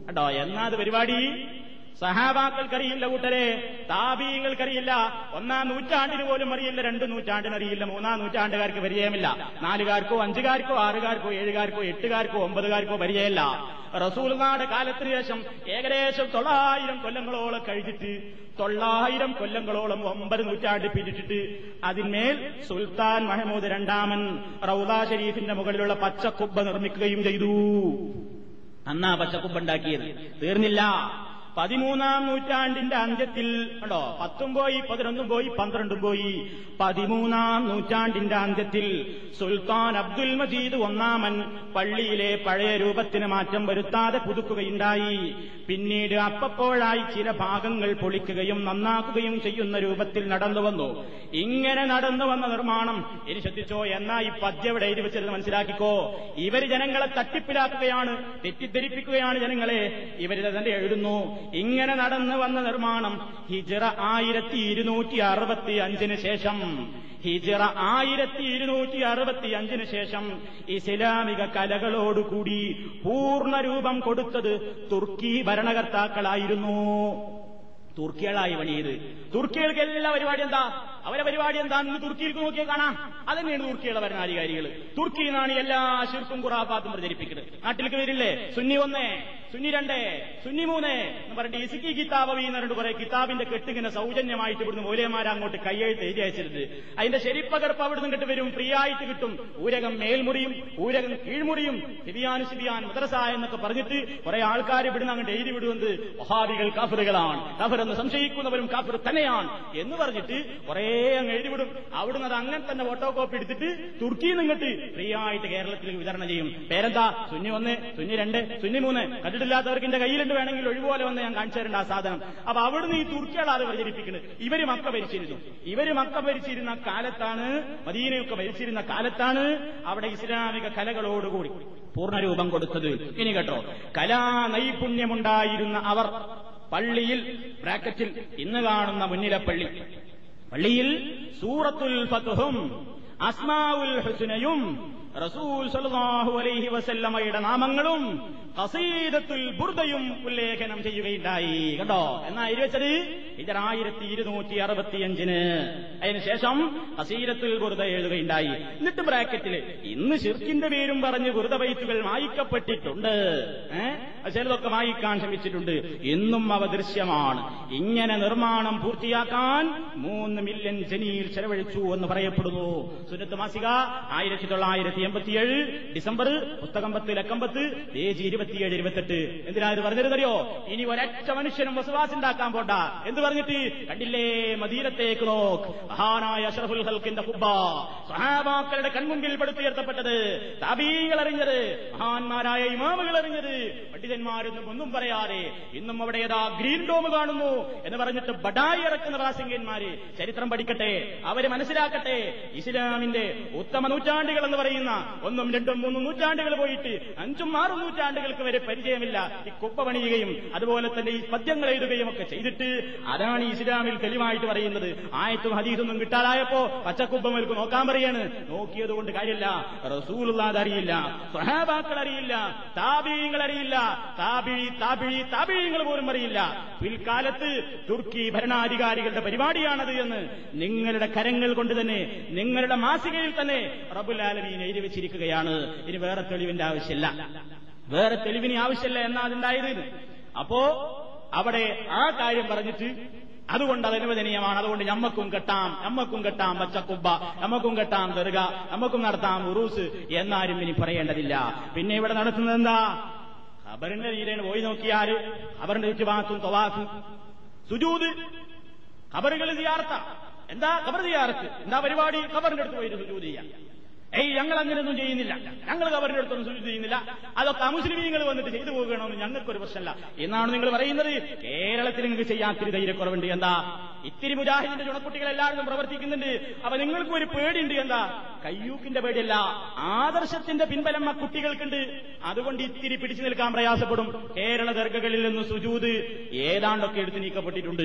കേട്ടോ എന്നാത് പരിപാടി? സഹാബാക്കൾക്കറിയില്ല കൂട്ടരെ താപീയങ്ങൾക്കറിയില്ല. ഒന്നാം നൂറ്റാണ്ടിന് പോലും അറിയില്ല രണ്ട് നൂറ്റാണ്ടിന് അറിയില്ല മൂന്നാം നൂറ്റാണ്ടുകാർക്ക് പരിചയമില്ല. നാലുകാർക്കോ അഞ്ചുകാർക്കോ ആറുകാർക്കോ ഏഴുകാർക്കോ എട്ടുകാർക്കോ ഒമ്പതുകാർക്കോ പരിചയമില്ല. റസൂൽനാട് കാലത്തിന് ശേഷം ഏകദേശം തൊള്ളായിരം കൊല്ലങ്ങളോളം കഴിഞ്ഞിട്ട് തൊള്ളായിരം കൊല്ലങ്ങളോളം ഒമ്പത് നൂറ്റാണ്ട് പിരിച്ചിട്ട് അതിന്മേൽ സുൽത്താൻ മഹമൂദ് രണ്ടാമൻ റൌദാ ഷരീഫിന്റെ മുകളിലുള്ള പച്ചക്കുബ്ബ നിർമ്മിക്കുകയും ചെയ്തു. അന്നാ പച്ചക്കുബ്ബ ഉണ്ടാക്കിയത്? തീർന്നില്ല. പതിമൂന്നാം നൂറ്റാണ്ടിന്റെ അന്ത്യത്തിൽ കണ്ടോ? പത്തും പോയി പതിനൊന്നും പോയി പന്ത്രണ്ടും പോയി. പതിമൂന്നാം നൂറ്റാണ്ടിന്റെ അന്ത്യത്തിൽ സുൽത്താൻ അബ്ദുൽ മജീദ് ഒന്നാമൻ പള്ളിയിലെ പഴയ രൂപത്തിന് മാറ്റം വരുത്താതെ പുതുക്കുകയുണ്ടായി. പിന്നീട് അപ്പപ്പോഴായി ചില ഭാഗങ്ങൾ പൊളിക്കുകയും നന്നാക്കുകയും ചെയ്യുന്ന രൂപത്തിൽ നടന്നു വന്നു. ഇങ്ങനെ നടന്നു വന്ന നിർമ്മാണം ഇനി ശ്രദ്ധിച്ചോ? എന്നാ ഈ പദ്യം ഇവിടെ എഴുതി വെച്ചത് മനസ്സിലാക്കിക്കോ. ഇവർ ജനങ്ങളെ തട്ടിപ്പിലാക്കുകയാണ് തെറ്റിദ്ധരിപ്പിക്കുകയാണ് ജനങ്ങളെ. ഇവരിത് തന്നെ എഴുതുന്നു. ഇങ്ങനെ നടന്നു വന്ന നിർമ്മാണം ഹിജറ ആയിരത്തി ഇരുന്നൂറ്റി അറുപത്തി അഞ്ചിന് ശേഷം. ഹിജറ ആയിരത്തി ഇരുന്നൂറ്റി അറുപത്തി അഞ്ചിന് ശേഷം ഇസ്ലാമിക കലകളോടുകൂടി പൂർണരൂപം കൊടുത്തത് തുർക്കി ഭരണകർത്താക്കളായിരുന്നു. തുർക്കികളായി പണിയത് തുർക്കികൾക്ക് എല്ലാ പരിപാടി എന്താ? അവരെ പരിപാടി എന്താ? ഇന്ന് തുർക്കിയിലേക്ക് നോക്കിയാൽ കാണാം. അതന്നെയാണ് തുർക്കിയുടെ ഭരണാധികാരികൾ തുർക്കിയിൽ നിന്നാണ് എല്ലാ ശിർക്കും ഖുറാഫാത്തും പ്രചരിപ്പിക്കുന്നത്. നാട്ടിലേക്ക് വരില്ലേ? സുന്നി ഒന്നേ സുന്നി രണ്ടേ സുന്നി മൂന്നേ എന്ന് പറഞ്ഞിട്ട് ഇസുക്കി കിതാബവി എന്ന് പറഞ്ഞിട്ട് കുറെ കിതാബിന്റെ കെട്ടിങ്ങനെ സൗജന്യമായിട്ട് ഇവിടുന്ന് മൂലയന്മാരെ അങ്ങോട്ട് കയ്യെഴുത്ത് എഴുതി അയച്ചിരുന്നത് അതിന്റെ ശരിപ്പകർപ്പ് അവിടുന്ന് കിട്ട് വരും ഫ്രീ ആയിട്ട് കിട്ടും. ഊരകം മേൽമുറിയും ഊരകം കീഴ്മുറിയും സിബിയാൻ സിബിയാൻ മദ്രസ എന്നൊക്കെ പറഞ്ഞിട്ട് കുറെ ആൾക്കാർ ഇവിടുന്ന് അങ്ങോട്ട് എഴുതി വിടുന്നത് മഹാബികൾ കാഫറുകളാണ്. കാഫർ എന്ന് സംശയിക്കുന്നവരും കാഫർ തന്നെയാണ് എന്ന് പറഞ്ഞിട്ട് കുറെ അങ്ങ് എഴുതി വിടും. അവിടുന്ന് അത് അങ്ങനെ തന്നെ ഫോട്ടോ കോപ്പി എടുത്തിട്ട് തുർക്കിയിൽ നിന്നിട്ട് ഫ്രീ ആയിട്ട് കേരളത്തിലേക്ക് വിതരണം ചെയ്യും. പേരെന്താ? സുന്നി ഒന്ന് സുന്നി രണ്ട് സുന്നി മൂന്ന്. കണ്ടിട്ടില്ലാത്തവർക്ക് എന്റെ കയ്യിലുണ്ട് വേണമെങ്കിൽ ഒഴിവുപോലെ വന്ന് ഞാൻ കാണിച്ചു തരേണ്ട ആ സാധനം. അപ്പൊ അവിടുന്ന് ഈ തുർക്കികളാണ് പ്രചരിപ്പിക്കുന്നത് ഇവർ മക്ക ഭരിച്ചിരുന്നു. ഇവർ മക്ക ഭരിച്ചിരുന്ന കാലത്താണ് മദീനയൊക്കെ ഭരിച്ചിരുന്ന കാലത്താണ് അവിടെ ഇസ്ലാമിക കലകളോടുകൂടി പൂർണരൂപം കൊടുത്തത്. ഇനി കേട്ടോ കലാ നൈപുണ്യമുണ്ടായിരുന്ന അവർ പള്ളിയിൽ ബ്രാക്കറ്റിൽ ഇന്ന് കാണുന്ന മുന്നിലെ പള്ളി. പള്ളിയിൽ സൂറത്തുൽ ഫതുഹും അസ്മാവുൽ ഹുസ്നയും റസൂൽ സല്ലല്ലാഹു അലൈഹി വസല്ലമയുടെ നാമങ്ങളും കസീദത്തുൽ ബുർദയും ഉല്ലേഖനം ചെയ്യുകയുണ്ടായി. കണ്ടോ? എന്നാ എഴുതി വെച്ചത്? ഇതരായിരത്തി ഇരുന്നൂറ്റി അറുപത്തിയഞ്ചിന് അതിനുശേഷം കസീരത്തുൽ ബുർദ എഴുതുകയുണ്ടായി. എന്നിട്ട് ബ്രാക്കറ്റിൽ ഇന്ന് ഷിർക്കിന്റെ പേരും പറഞ്ഞ് ബുർദ ബൈത്തുകൾ മായിക്കപ്പെട്ടിട്ടുണ്ട്. ഏഹ് ചിലതൊക്കെ വായിക്കാൻ ശ്രമിച്ചിട്ടുണ്ട്. ഇന്നും അവ ദൃശ്യമാണ്. ഇങ്ങനെ നിർമ്മാണം പൂർത്തിയാക്കാൻ മൂന്ന് മില്യൺ ജനിയിൽ ചെലവഴിച്ചു എന്ന് പറയപ്പെടുന്നു. സുന്നത്ത് മാസിക ആയിരത്തി തൊള്ളായിരത്തി എൺപത്തിയേഴ് ഡിസംബർ പുസ്തകമ്പത്ത് ലക്കമ്പത്ത് പേജ് ഇരുപത്തിയേഴ് ഇരുപത്തെട്ട്. എന്തിനാ ഇത് പറഞ്ഞിരുന്നറിയോ? ഇനി ഒരൊറ്റ മനുഷ്യനും വസവാസ് ഉണ്ടാക്കാൻ പോണ്ട. എന്ത് പറഞ്ഞിട്ട്? കണ്ടില്ലേ? മദീനത്തേക്ക് നോക്ക്. മഹാനായ അഷറഫുൽ ഹൽക്കിന്റെ ഹുബ സഹാബാക്കളുടെ കൺമുമ്പിൽ പടുത്തുയർത്തപ്പെട്ടത് തബീകൾ അറിഞ്ഞത് മഹാന്മാരായ ഇമാമുകൾ അറിഞ്ഞത് പണ്ഡിതന്മാരൊന്നും ഒന്നും പറയാതെ ഇന്നും അവിടെ ഏതാ ഗ്രീൻ ഡോം കാണുന്നു എന്ന് പറഞ്ഞിട്ട് ബഡായി ഇറക്കുന്ന പ്രാസംഗന്മാര് ചരിത്രം പഠിക്കട്ടെ. അവർ മനസ്സിലാക്കട്ടെ. ഇസ്ലാമിന്റെ ഉത്തമ നൂറ്റാണ്ടുകൾ എന്ന് പറയുന്ന ഒന്നും രണ്ടും മൂന്നും നൂറ്റാണ്ടുകൾ പോയിട്ട് അഞ്ചും ആറും നൂറ്റാണ്ടുകൾക്ക് വരെ പരിചയമില്ല. ഈ കുപ്പ പണിയുകയും അതുപോലെ തന്നെ ഈ പദ്യങ്ങൾ എഴുതുകയും ഒക്കെ ചെയ്തിട്ട് അതാണ് ഇസ്ലാമിൽ തെളിവായിട്ട് പറയുന്നത്. ആയത്തും ഹദീസൊന്നും കിട്ടാതായപ്പോ പച്ചക്കുപ്പമൽക്ക് നോക്കാൻ പറയാണ്. നോക്കിയത് കൊണ്ട് കാര്യമില്ല. റസൂലുള്ളാദ് അറിയില്ല. സഹാബാക്കൾ അറിയില്ല. താപീയങ്ങൾ അറിയില്ല. താബി താബി താബീങ്ങൾ പോലും അറിയില്ല. പിൽക്കാലത്ത് തുർക്കി ഭരണാധികാരികളുടെ പരിപാടിയാണത് എന്ന് നിങ്ങളുടെ കരങ്ങൾ കൊണ്ട് തന്നെ നിങ്ങളുടെ മാസികയിൽ തന്നെ റബുൽ ആലമീൻ എഴുതി വെച്ചിരിക്കുകയാണ്. ഇനി വേറെ തെളിവിന്റെ ആവശ്യമില്ല. വേറെ തെളിവിന് ആവശ്യമില്ല എന്നാ അതുണ്ടായത് അപ്പോ അവിടെ ആ കാര്യം പറഞ്ഞിട്ട് അതുകൊണ്ട് അത് അനുവദനീയമാണ് അതുകൊണ്ട് ഞമ്മക്കും കെട്ടാം ഞമ്മക്കും കെട്ടാം പച്ചക്കുബ്ബ ഞമ്മക്കും കെട്ടാം ദർഗ ഞമ്മക്കും നടത്താം ഉറൂസ് എന്നാരും ഇനി പറയേണ്ടതില്ല. പിന്നെ ഇവിടെ നടത്തുന്നത് എന്താ? ഖബറിന്റെ രീതിയിൽ പോയി നോക്കിയാൽ ഖബറിന്റെ ചുറ്റുഭാഗത്തും തൊവാസും സുജൂത് ഖബറുകൾ ചെയ്യാർത്ത എന്താ? ഖബർ ചെയ്യാറത്ത് എന്താ പരിപാടി? ഖബറിന്റെ അടുത്ത് പോയിട്ട് സുജൂത് ചെയ്യാം. ഏയ് ഞങ്ങൾ അങ്ങനെയൊന്നും ചെയ്യുന്നില്ല. ഞങ്ങൾ അവരുടെ അടുത്തൊന്നും സുജൂത് ചെയ്യുന്നില്ല. അതൊക്കെ അമുസ്ലിമീങ്ങൾ വന്നിട്ട് ചെയ്തു പോകണമെന്ന് ഞങ്ങൾക്കൊരു പ്രശ്നമല്ല. എന്നാണ് നിങ്ങൾ പറയുന്നത്? കേരളത്തിൽ നിങ്ങൾക്ക് ചെയ്യാൻ ഇത്തിരി ധൈര്യക്കുറവുണ്ട്. എന്താ? ഇത്തിരി മുജാഹിദിന്റെ ചുണക്കുട്ടികൾ എല്ലാവരും പ്രവർത്തിക്കുന്നുണ്ട്. അപ്പൊ നിങ്ങൾക്കും ഒരു പേടിയുണ്ട്. എന്താ? കയ്യൂക്കിന്റെ പേടിയല്ല. ആദർശത്തിന്റെ പിൻബലം ആ കുട്ടികൾക്കുണ്ട്. അതുകൊണ്ട് ഇത്തിരി പിടിച്ചു നിൽക്കാൻ പ്രയാസപ്പെടും. കേരള ദർഗകളിൽ നിന്ന് സുജൂത് ഏതാണ്ടൊക്കെ എടുത്തു നീക്കപ്പെട്ടിട്ടുണ്ട്.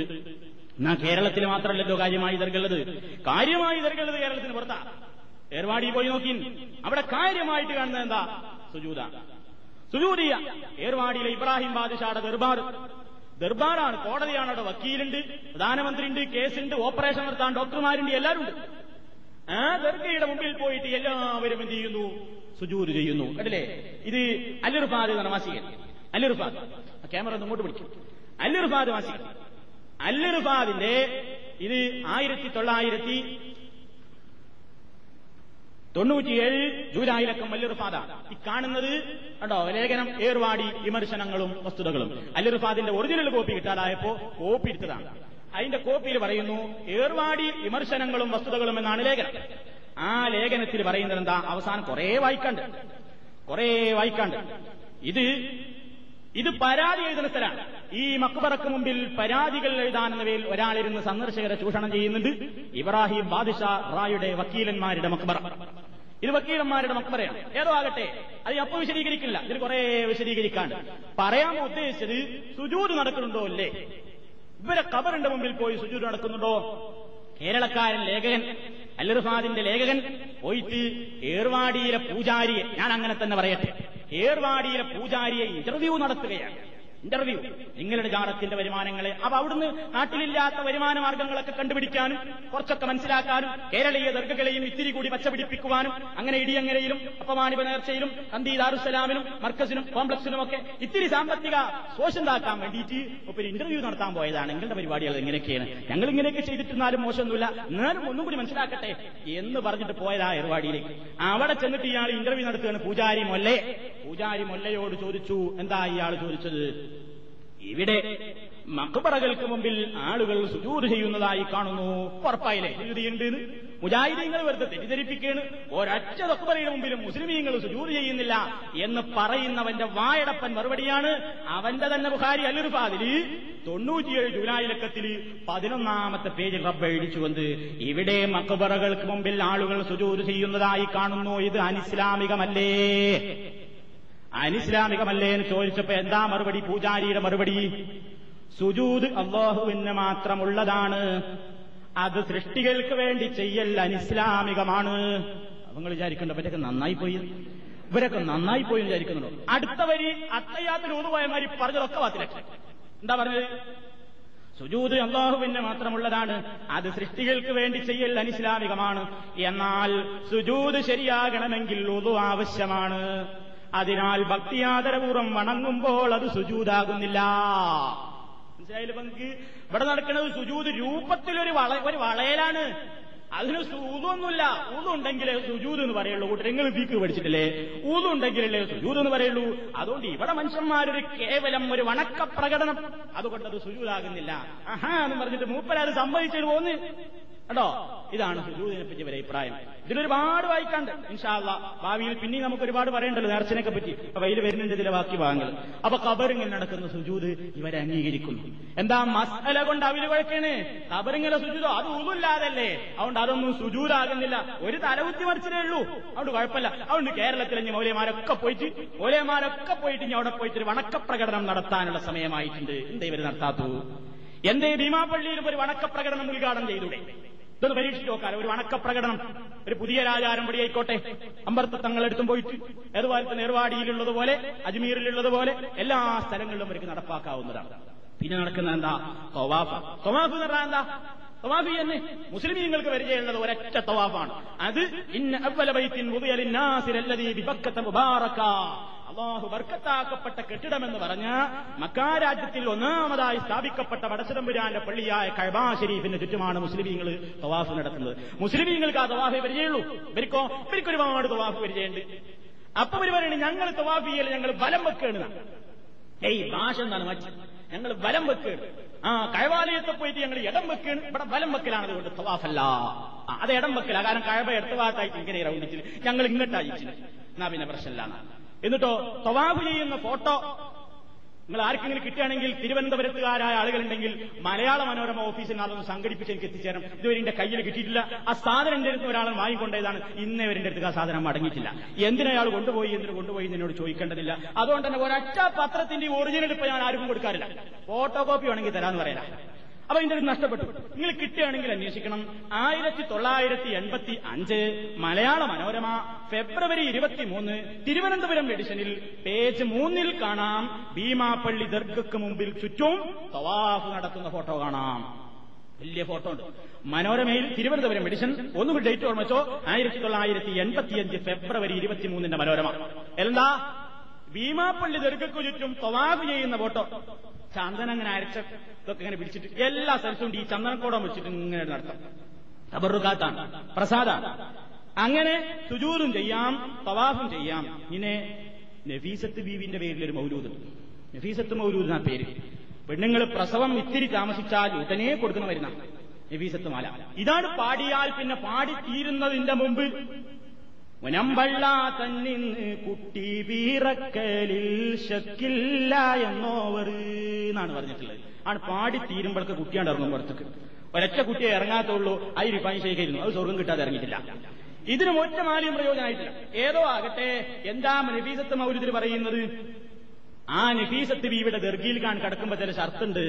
എന്നാ കേരളത്തിൽ മാത്രമല്ലല്ലോ കാര്യമായി ദർഗുള്ളത് കാര്യമായി ദർഗുള്ളത് കേരളത്തിന് പുറത്താ. ഏർവാടി പോയി നോക്കി അവിടെ കാര്യമായിട്ട് കാണുന്നത് എന്താ? സുജൂത. സുജൂതിയ ഏർവാടിയിലെ ഇബ്രാഹിം ബാദിഷാടെ ദർബാർ. ദർബാറാണ് കോടതിയാണ് അവിടെ വക്കീലുണ്ട് പ്രധാനമന്ത്രിയുണ്ട് കേസുണ്ട് ഓപ്പറേഷൻ നടത്താൻ ഡോക്ടർമാരുണ്ട് എല്ലാവരും ഉണ്ട് ആ ദർഗയുടെ മുമ്പിൽ പോയിട്ട് എല്ലാവരും എന്ത് ചെയ്യുന്നു? സുജൂര് ചെയ്യുന്നു. കണ്ടില്ലേ? ഇത് അല്ലുർഫാദ് എന്നാണ് മാസികൻ. അല്ലുർഫാദ്. ക്യാമറ ഒന്ന് ഇങ്ങോട്ട് പിടിക്കും. അല്ലുർഫാദ് മാസികൻ. അല്ലുർഫാദിന്റെ ഇത് ആയിരത്തി തൊള്ളായിരത്തി തൊണ്ണൂറ്റിയേഴ് ജൂലൈയിലക്കം പാത ഈ കാണുന്നത് കണ്ടോ? ലേഖനം ഏർവാടി വിമർശനങ്ങളും വസ്തുതകളും. അല്ലുറുഫാദിന്റെ ഒറിജിനൽ കോപ്പി കിട്ടാതായപ്പോ കോപ്പി എടുത്തതാണ്. അതിന്റെ കോപ്പിയിൽ പറയുന്നു ഏർവാടി വിമർശനങ്ങളും വസ്തുതകളും എന്നാണ് ലേഖനം. ആ ലേഖനത്തിൽ പറയുന്നത് എന്താ? അവസാനം കുറെ വായിക്കാണ്ട്. കുറെ വായിക്കാണ്ട്. ഇത് ഇത് പരാതി എഴുതുന്ന സ്ഥലമാണ്. ഈ മക്ബറക്ക് മുമ്പിൽ പരാതികൾ എഴുതാനെന്നവയിൽ ഒരാളിരുന്ന് സന്ദർശകരെ ചൂഷണം ചെയ്യുന്നുണ്ട് ഇബ്രാഹിം ബാദിഷ റായുടെ വക്കീലന്മാരുടെ മക്ബറ. ഇത് വക്കീലന്മാരുടെ മക്ബറയാണ്. ഏതോ ആകട്ടെ അത് അപ്പൊ വിശദീകരിക്കില്ല. ഇതിന് കുറെ വിശദീകരിക്കാണ്ട് പറയാൻ ഉദ്ദേശിച്ചത് സുജൂത് നടക്കുന്നുണ്ടോ അല്ലേ ഇവരെ കബറിന്റെ മുമ്പിൽ പോയി സുജൂത് നടക്കുന്നുണ്ടോ? കേരളക്കാരൻ ലേഖകൻ അല്ലറുഫാദിന്റെ ലേഖകൻ പോയിട്ട് ഏർവാടിയിലെ പൂജാരിയെ ഞാൻ അങ്ങനെ തന്നെ പറയട്ടെ ഏർവാടിയിലെ പൂജാരിയെ ഇന്റർവ്യൂ നടത്തുകയാണ്. ഇന്റർവ്യൂ നിങ്ങളുടെ ജാറത്തിന്റെ വരുമാനങ്ങളെ അപ്പൊ അവിടുന്ന് നാട്ടിലില്ലാത്ത വരുമാന മാർഗങ്ങളൊക്കെ കണ്ടുപിടിക്കാനും കുറച്ചൊക്കെ മനസ്സിലാക്കാനും കേരളീയ ദർഗകളെയും ഇത്തിരി കൂടി പച്ചപിടിപ്പിക്കുവാനും അങ്ങനെ ഇടിയങ്ങരയിലും അപ്പമാനിപ നേർച്ചയിലും കന്തി ദാറുസലാമിനും മർക്കസിനും കോംപ്ലക്സിനും ഒക്കെ ഇത്തിരി സാമ്പത്തിക ശോഷണ്ടാക്കാൻ വേണ്ടിയിട്ട് ഒരു ഇന്റർവ്യൂ നടത്താൻ പോയതാണ്. നിങ്ങളുടെ പരിപാടികൾ എങ്ങനെയൊക്കെയാണ് ഞങ്ങൾ ഇങ്ങനെയൊക്കെ ചെയ്തിട്ടിരുന്നാലും മോശമൊന്നുമില്ല. എന്നാലും ഒന്നും കൂടി മനസ്സിലാക്കട്ടെ എന്ന് പറഞ്ഞിട്ട് പോയതാ പരിപാടിയിലേക്ക് അവിടെ ചെന്നിട്ട് ഇയാൾ ഇന്റർവ്യൂ നടത്തുകയാണ് പൂജാരി മൊല്ലേ. പൂജാരി മൊല്ലയോട് ചോദിച്ചു എന്താ ഇയാൾ ചോദിച്ചത്? ഇവിടെ മക്ബറകൾക്ക് മുമ്പിൽ ആളുകൾ സുജൂത് ചെയ്യുന്നതായി കാണുന്നു. ഉറപ്പായില്ലേ? സുജൂതിയുണ്ട് മുജാഹിദീങ്ങൾ വെറുതെ തെറ്റിദ്ധരിപ്പിക്കുകയാണ്. ഒരൊറ്റ തൊക്കുപറയുടെ മുമ്പിലും മുസ്ലിമീങ്ങൾ സുജൂത് ചെയ്യുന്നില്ല എന്ന് പറയുന്നവന്റെ വായടപ്പൻ മറുപടിയാണ് അവന്റെ തന്നെ ബുഹാരി അല്ലൊരു അല്ലുറുഫാദിൽ തൊണ്ണൂറ്റിയേഴ് ജൂലൈ ലക്കത്തിൽ പതിനൊന്നാമത്തെ പേജിൽ റബ്ബ് എഴുതിച്ചുകൊണ്ട് ഇവിടെ മക്ബറകൾക്ക് മുമ്പിൽ ആളുകൾ സുജൂത് ചെയ്യുന്നതായി കാണുന്നു. ഇത് അനിസ്ലാമികമല്ലേ? അനിസ്ലാമികമല്ലേ എന്ന് ചോദിച്ചപ്പോ എന്താ മറുപടി? പൂജാരിയുടെ മറുപടി സുജൂത് അള്ളാഹുവിന് മാത്രമുള്ളതാണ്. അത് സൃഷ്ടികൾക്ക് വേണ്ടി ചെയ്യൽ അനിസ്ലാമികമാണ്. നിങ്ങൾ വിചാരിക്കേണ്ട ഇവരൊക്കെ നന്നായി പോയി. ഇവരൊക്കെ നന്നായി പോയി വിചാരിക്കുന്നുണ്ടോ? അടുത്ത വരി അത്തയ്യാത്തിന് ഊതുപോയമാരി പറഞ്ഞതൊക്കെ വാത്തിലൊക്കെ എന്താ പറഞ്ഞത്? സുജൂത് അള്ളാഹുവിന് മാത്രമുള്ളതാണ്. അത് സൃഷ്ടികൾക്ക് വേണ്ടി ചെയ്യൽ അനിസ്ലാമികമാണ്. എന്നാൽ സുജൂത് ശരിയാകണമെങ്കിൽ ഉതു ആവശ്യമാണ്. അതിനാൽ ഭക്തിയാദരപൂർവം വണങ്ങുമ്പോൾ അത് സുജൂതാകുന്നില്ല. മനസ്സിലായാലും പങ്ക് ഇവിടെ നടക്കുന്നത് സുജൂത് രൂപത്തിലൊരു വള ഒരു വളയലാണ്. അതിന് ഊതൊന്നുമില്ല. ഊതുണ്ടെങ്കിലേ സുജൂത് എന്ന് പറയുള്ളൂ. കൂട്ടർ നിങ്ങൾ വീക്ക് പഠിച്ചിട്ടില്ലേ? ഊതുണ്ടെങ്കിലല്ലേ സുജൂത് എന്ന് പറയുള്ളൂ. അതുകൊണ്ട് ഇവിടെ മനുഷ്യന്മാരൊരു കേവലം ഒരു വണക്ക പ്രകടനം അതുകൊണ്ട് അത് സുജൂതാകുന്നില്ല. ആഹാ എന്ന് പറഞ്ഞിട്ട് മൂപ്പരത് സമ്മതിച്ചു പോന്ന്. കേട്ടോ? ഇതാണ് സുജൂദിനെ പറ്റി ഒരു അഭിപ്രായം. ഇതിലൊരുപാട് വായിക്കാണ്ട്. ഇൻഷാല്ല ഭാവിയിൽ പിന്നെയും നമുക്ക് ഒരുപാട് പറയണ്ടല്ലോ നേർച്ചനൊക്കെ പറ്റി. വെയിൽ വരുന്നുണ്ട് ഇതിലെ ബാക്കി ഭാഗങ്ങൾ. അപ്പൊ കബറിങ്ങിൽ നടക്കുന്ന സുജൂദ് ഇവരെ അംഗീകരിക്കുന്നു. എന്താ മസല കൊണ്ട് അവർ കുഴക്കാണ്? കബറിങ്ങിലെ സുജൂതോ അത് ഉള്ളില്ലാതല്ലേ അതുകൊണ്ട് അതൊന്നും സുജൂതാകുന്നില്ല ഒരു തലകുത്തി മറിച്ചതേ ഉള്ളൂ. അതുകൊണ്ട് കുഴപ്പമില്ല. അതുകൊണ്ട് കേരളത്തിലെ മൗലയമാരൊക്കെ പോയിട്ട് മൗലയമാരൊക്കെ പോയിട്ട് ഇനി അവിടെ പോയിട്ട് ഒരു വണക്കപ്രകടനം നടത്താനുള്ള സമയമായിട്ടുണ്ട്. എന്താ ഇവർ നടത്താത്തു? എന്തേ ഭീമാപ്പള്ളിയിൽ ഒരു വണക്കപ്രകടനം ഉദ്ഘാടനം ചെയ്തൂടെ? ഇതൊന്ന് പരീക്ഷിച്ച് നോക്കാൻ ഒരു വണക്കപ്രകടനം ഒരു പുതിയ രാജാരം പടിയായിക്കോട്ടെ. അമ്പർത്ത് തങ്ങളെടുത്തും പോയിട്ട് അതുപോലെ തന്നെ നേർവാടിയിലുള്ളതുപോലെ അജ്മീറിലുള്ളതുപോലെ എല്ലാ സ്ഥലങ്ങളിലും അവർക്ക് നടപ്പാക്കാവുന്നതാണ്. പിന്നെ നടക്കുന്ന എന്താ? തൊവാഫ്. തൊവാഫ് എന്ന് പറഞ്ഞാൽ എന്താ? തവാഫി തന്നെ മുസ്ലിമീങ്ങൾക്ക് പരിചയമുള്ളത് ഒരൊറ്റ തവാഫാണ്. അത് ഇന്ന അവലബൈത്തിൻ ബൈത്തിൻ മുബിയലിന്നാസിരല്ലദീ വിപക്കത്തെ മുബാറക അള്ളാഹു വർക്കത്താക്കപ്പെട്ട കെട്ടിടമെന്ന് പറഞ്ഞ മക്കാരാജ്യത്തിൽ ഒന്നാമതായി സ്ഥാപിക്കപ്പെട്ട വടച്ചതമ്പുരാന്റെ പള്ളിയായ കഴബാ ഷെരീഫിന്റെ ചുറ്റുമാണ് മുസ്ലിമീങ്ങൾ തവാഫ് നടത്തുന്നത്. മുസ്ലിമീങ്ങൾക്ക് ആ തവാഫ് പരിചയമുള്ളൂ. ഇവർക്കോ? ഇവർക്ക് ഒരുപാട് തവാഫ് പരിചയമുണ്ട്. അപ്പൊ ഇവർ പറയുന്നത് ഞങ്ങൾ തവാഫ് ചെയ്യൽ ഞങ്ങൾ ബലം വെക്കുകയാണ് ഏയ് ഭാഷ എന്താണ് മറ്റ് ഞങ്ങൾ ബലം വെക്കുകയാണ് ആ കഴവാലയത്തെ പോയിട്ട് ഞങ്ങൾ ഇടം വെക്കുകയാണ് ഇവിടെ ബലം വെക്കലാണ് അതുകൊണ്ട് തവാഫല്ല. അത് ഇടം വെക്കല. കാരണം കഴവ എടുത്ത ഭാഗത്തായിട്ട് ഇങ്ങനെ റൗണ്ടിച്ചിന്. ഞങ്ങൾ ഇങ്ങോട്ട് അയച്ചിന് എന്നാ പിന്നെ എന്നിട്ടോ തവാഫ് ചെയ്യുന്ന ഫോട്ടോ നിങ്ങൾ ആർക്കെങ്കിലും കിട്ടുകയാണെങ്കിൽ തിരുവനന്തപുരത്തുകാരായ ആളുകളുണ്ടെങ്കിൽ മലയാള മനോരമ ഓഫീസിൽ അതൊന്ന് സംഘടിപ്പിച്ച് എനിക്ക് എത്തിച്ചേരണം. ഇതുവരെ എന്റെ കയ്യിൽ കിട്ടിയിട്ടില്ല. ആ സാധനം എന്റെ അടുത്ത് ഒരാൾ വാങ്ങിക്കൊണ്ടതാണ് ഇന്നേ വരെ എന്റെ അടുത്ത് ആ സാധനം മടങ്ങിയിട്ടില്ല എന്തിനയാൾ കൊണ്ടുപോയി? എന്തിനു കൊണ്ടുപോയി എന്നോട് ചോദിക്കേണ്ടതില്ല. അതുകൊണ്ട് തന്നെ ഒരൊറ്റ പത്രത്തിന്റെ ഒറിജിനൽ ഇപ്പൊ ഞാൻ ആർക്കും കൊടുക്കാറില്ല. ഫോട്ടോ കോപ്പി വേണമെങ്കിൽ തരാമെന്ന് പറയാം അപ്പൊ ഇതിന്റെ ഒരു നഷ്ടപ്പെട്ടു. നിങ്ങൾ കിട്ടുകയാണെങ്കിൽ അന്വേഷിക്കണം. ആയിരത്തി തൊള്ളായിരത്തി എൺപത്തി അഞ്ച് മലയാള മനോരമ ഫെബ്രുവരി ഇരുപത്തിമൂന്ന് തിരുവനന്തപുരം എഡിഷനിൽ പേജ് മൂന്നിൽ കാണാം. ഭീമാപ്പള്ളി ദർഗക്ക് മുമ്പിൽ ചുറ്റും തവാഫ് നടത്തുന്ന ഫോട്ടോ കാണാം. വലിയ ഫോട്ടോ ഉണ്ട്. മനോരമയിൽ തിരുവനന്തപുരം എഡിഷൻ ഒന്നുകൂടി ഡേറ്റ് ഓർമ്മിച്ചോ? ആയിരത്തി തൊള്ളായിരത്തി എൺപത്തിയഞ്ച് ഫെബ്രുവരി ഇരുപത്തിമൂന്നിന്റെ മനോരമ. എന്താ? ഭീമാപ്പള്ളി ദർഗക്കു ചുറ്റും തവാഫ് ചെയ്യുന്ന ഫോട്ടോ. ചന്ദനം അങ്ങനെ അരച്ച ഇതൊക്കെ ഇങ്ങനെ പിടിച്ചിട്ട് എല്ലാ സ്ഥലത്തും ഈ ചന്ദനക്കോടം വെച്ചിട്ട് ഇങ്ങനെ നടത്താം. തബറുകാത്താണ് പ്രസാദാണ്. അങ്ങനെ സുജൂറും ചെയ്യാം തവാഫും ചെയ്യാം. ഇങ്ങനെ നഫീസത്ത് ബീവിന്റെ പേരിൽ ഒരു മൗലൂദ്. നഫീസത്ത് മൗലൂദ് ആ പേര്. പെണ്ണുങ്ങൾ പ്രസവം ഇത്തിരി താമസിച്ചാൽ ഉടനെ കൊടുക്കുന്ന വരുന്ന നഫീസത്ത് മാല. ഇതാണ് പാടിയാൽ പിന്നെ പാടി തീരുന്നതിന്റെ മുമ്പ് മുനമ്പള്ള തന്നിന്ന് കുട്ടി വീറക്കലിൽ ശക്കില്ല എന്നോവർ എന്നാണ് പറഞ്ഞിട്ടുള്ളത്. ആണ് പാടി തീരുമ്പോഴൊക്കെ കുട്ടിയാണ് ഇറങ്ങും പുറത്തേക്ക്. ഒരൊറ്റ കുട്ടിയെ ഇറങ്ങാത്തുള്ളൂ അതിൽ റിഫൈൻ ശേഖരിക്കുന്നു. അത് സ്വർഗം കിട്ടാതെ ഇറങ്ങിയിട്ടില്ല. ഇതിന് ഒറ്റ മാലിയും പ്രയോജനമായിട്ടില്ല. ഏതോ ആകട്ടെ എന്താ നബീസത്ത് മൗര്യത്തിൽ പറയുന്നത്? ആ നഫീസത്ത് ബീവിടെ ദർഗിയിൽ കാണാൻ കിടക്കുമ്പോ ചില ഷർത്തുണ്ട്.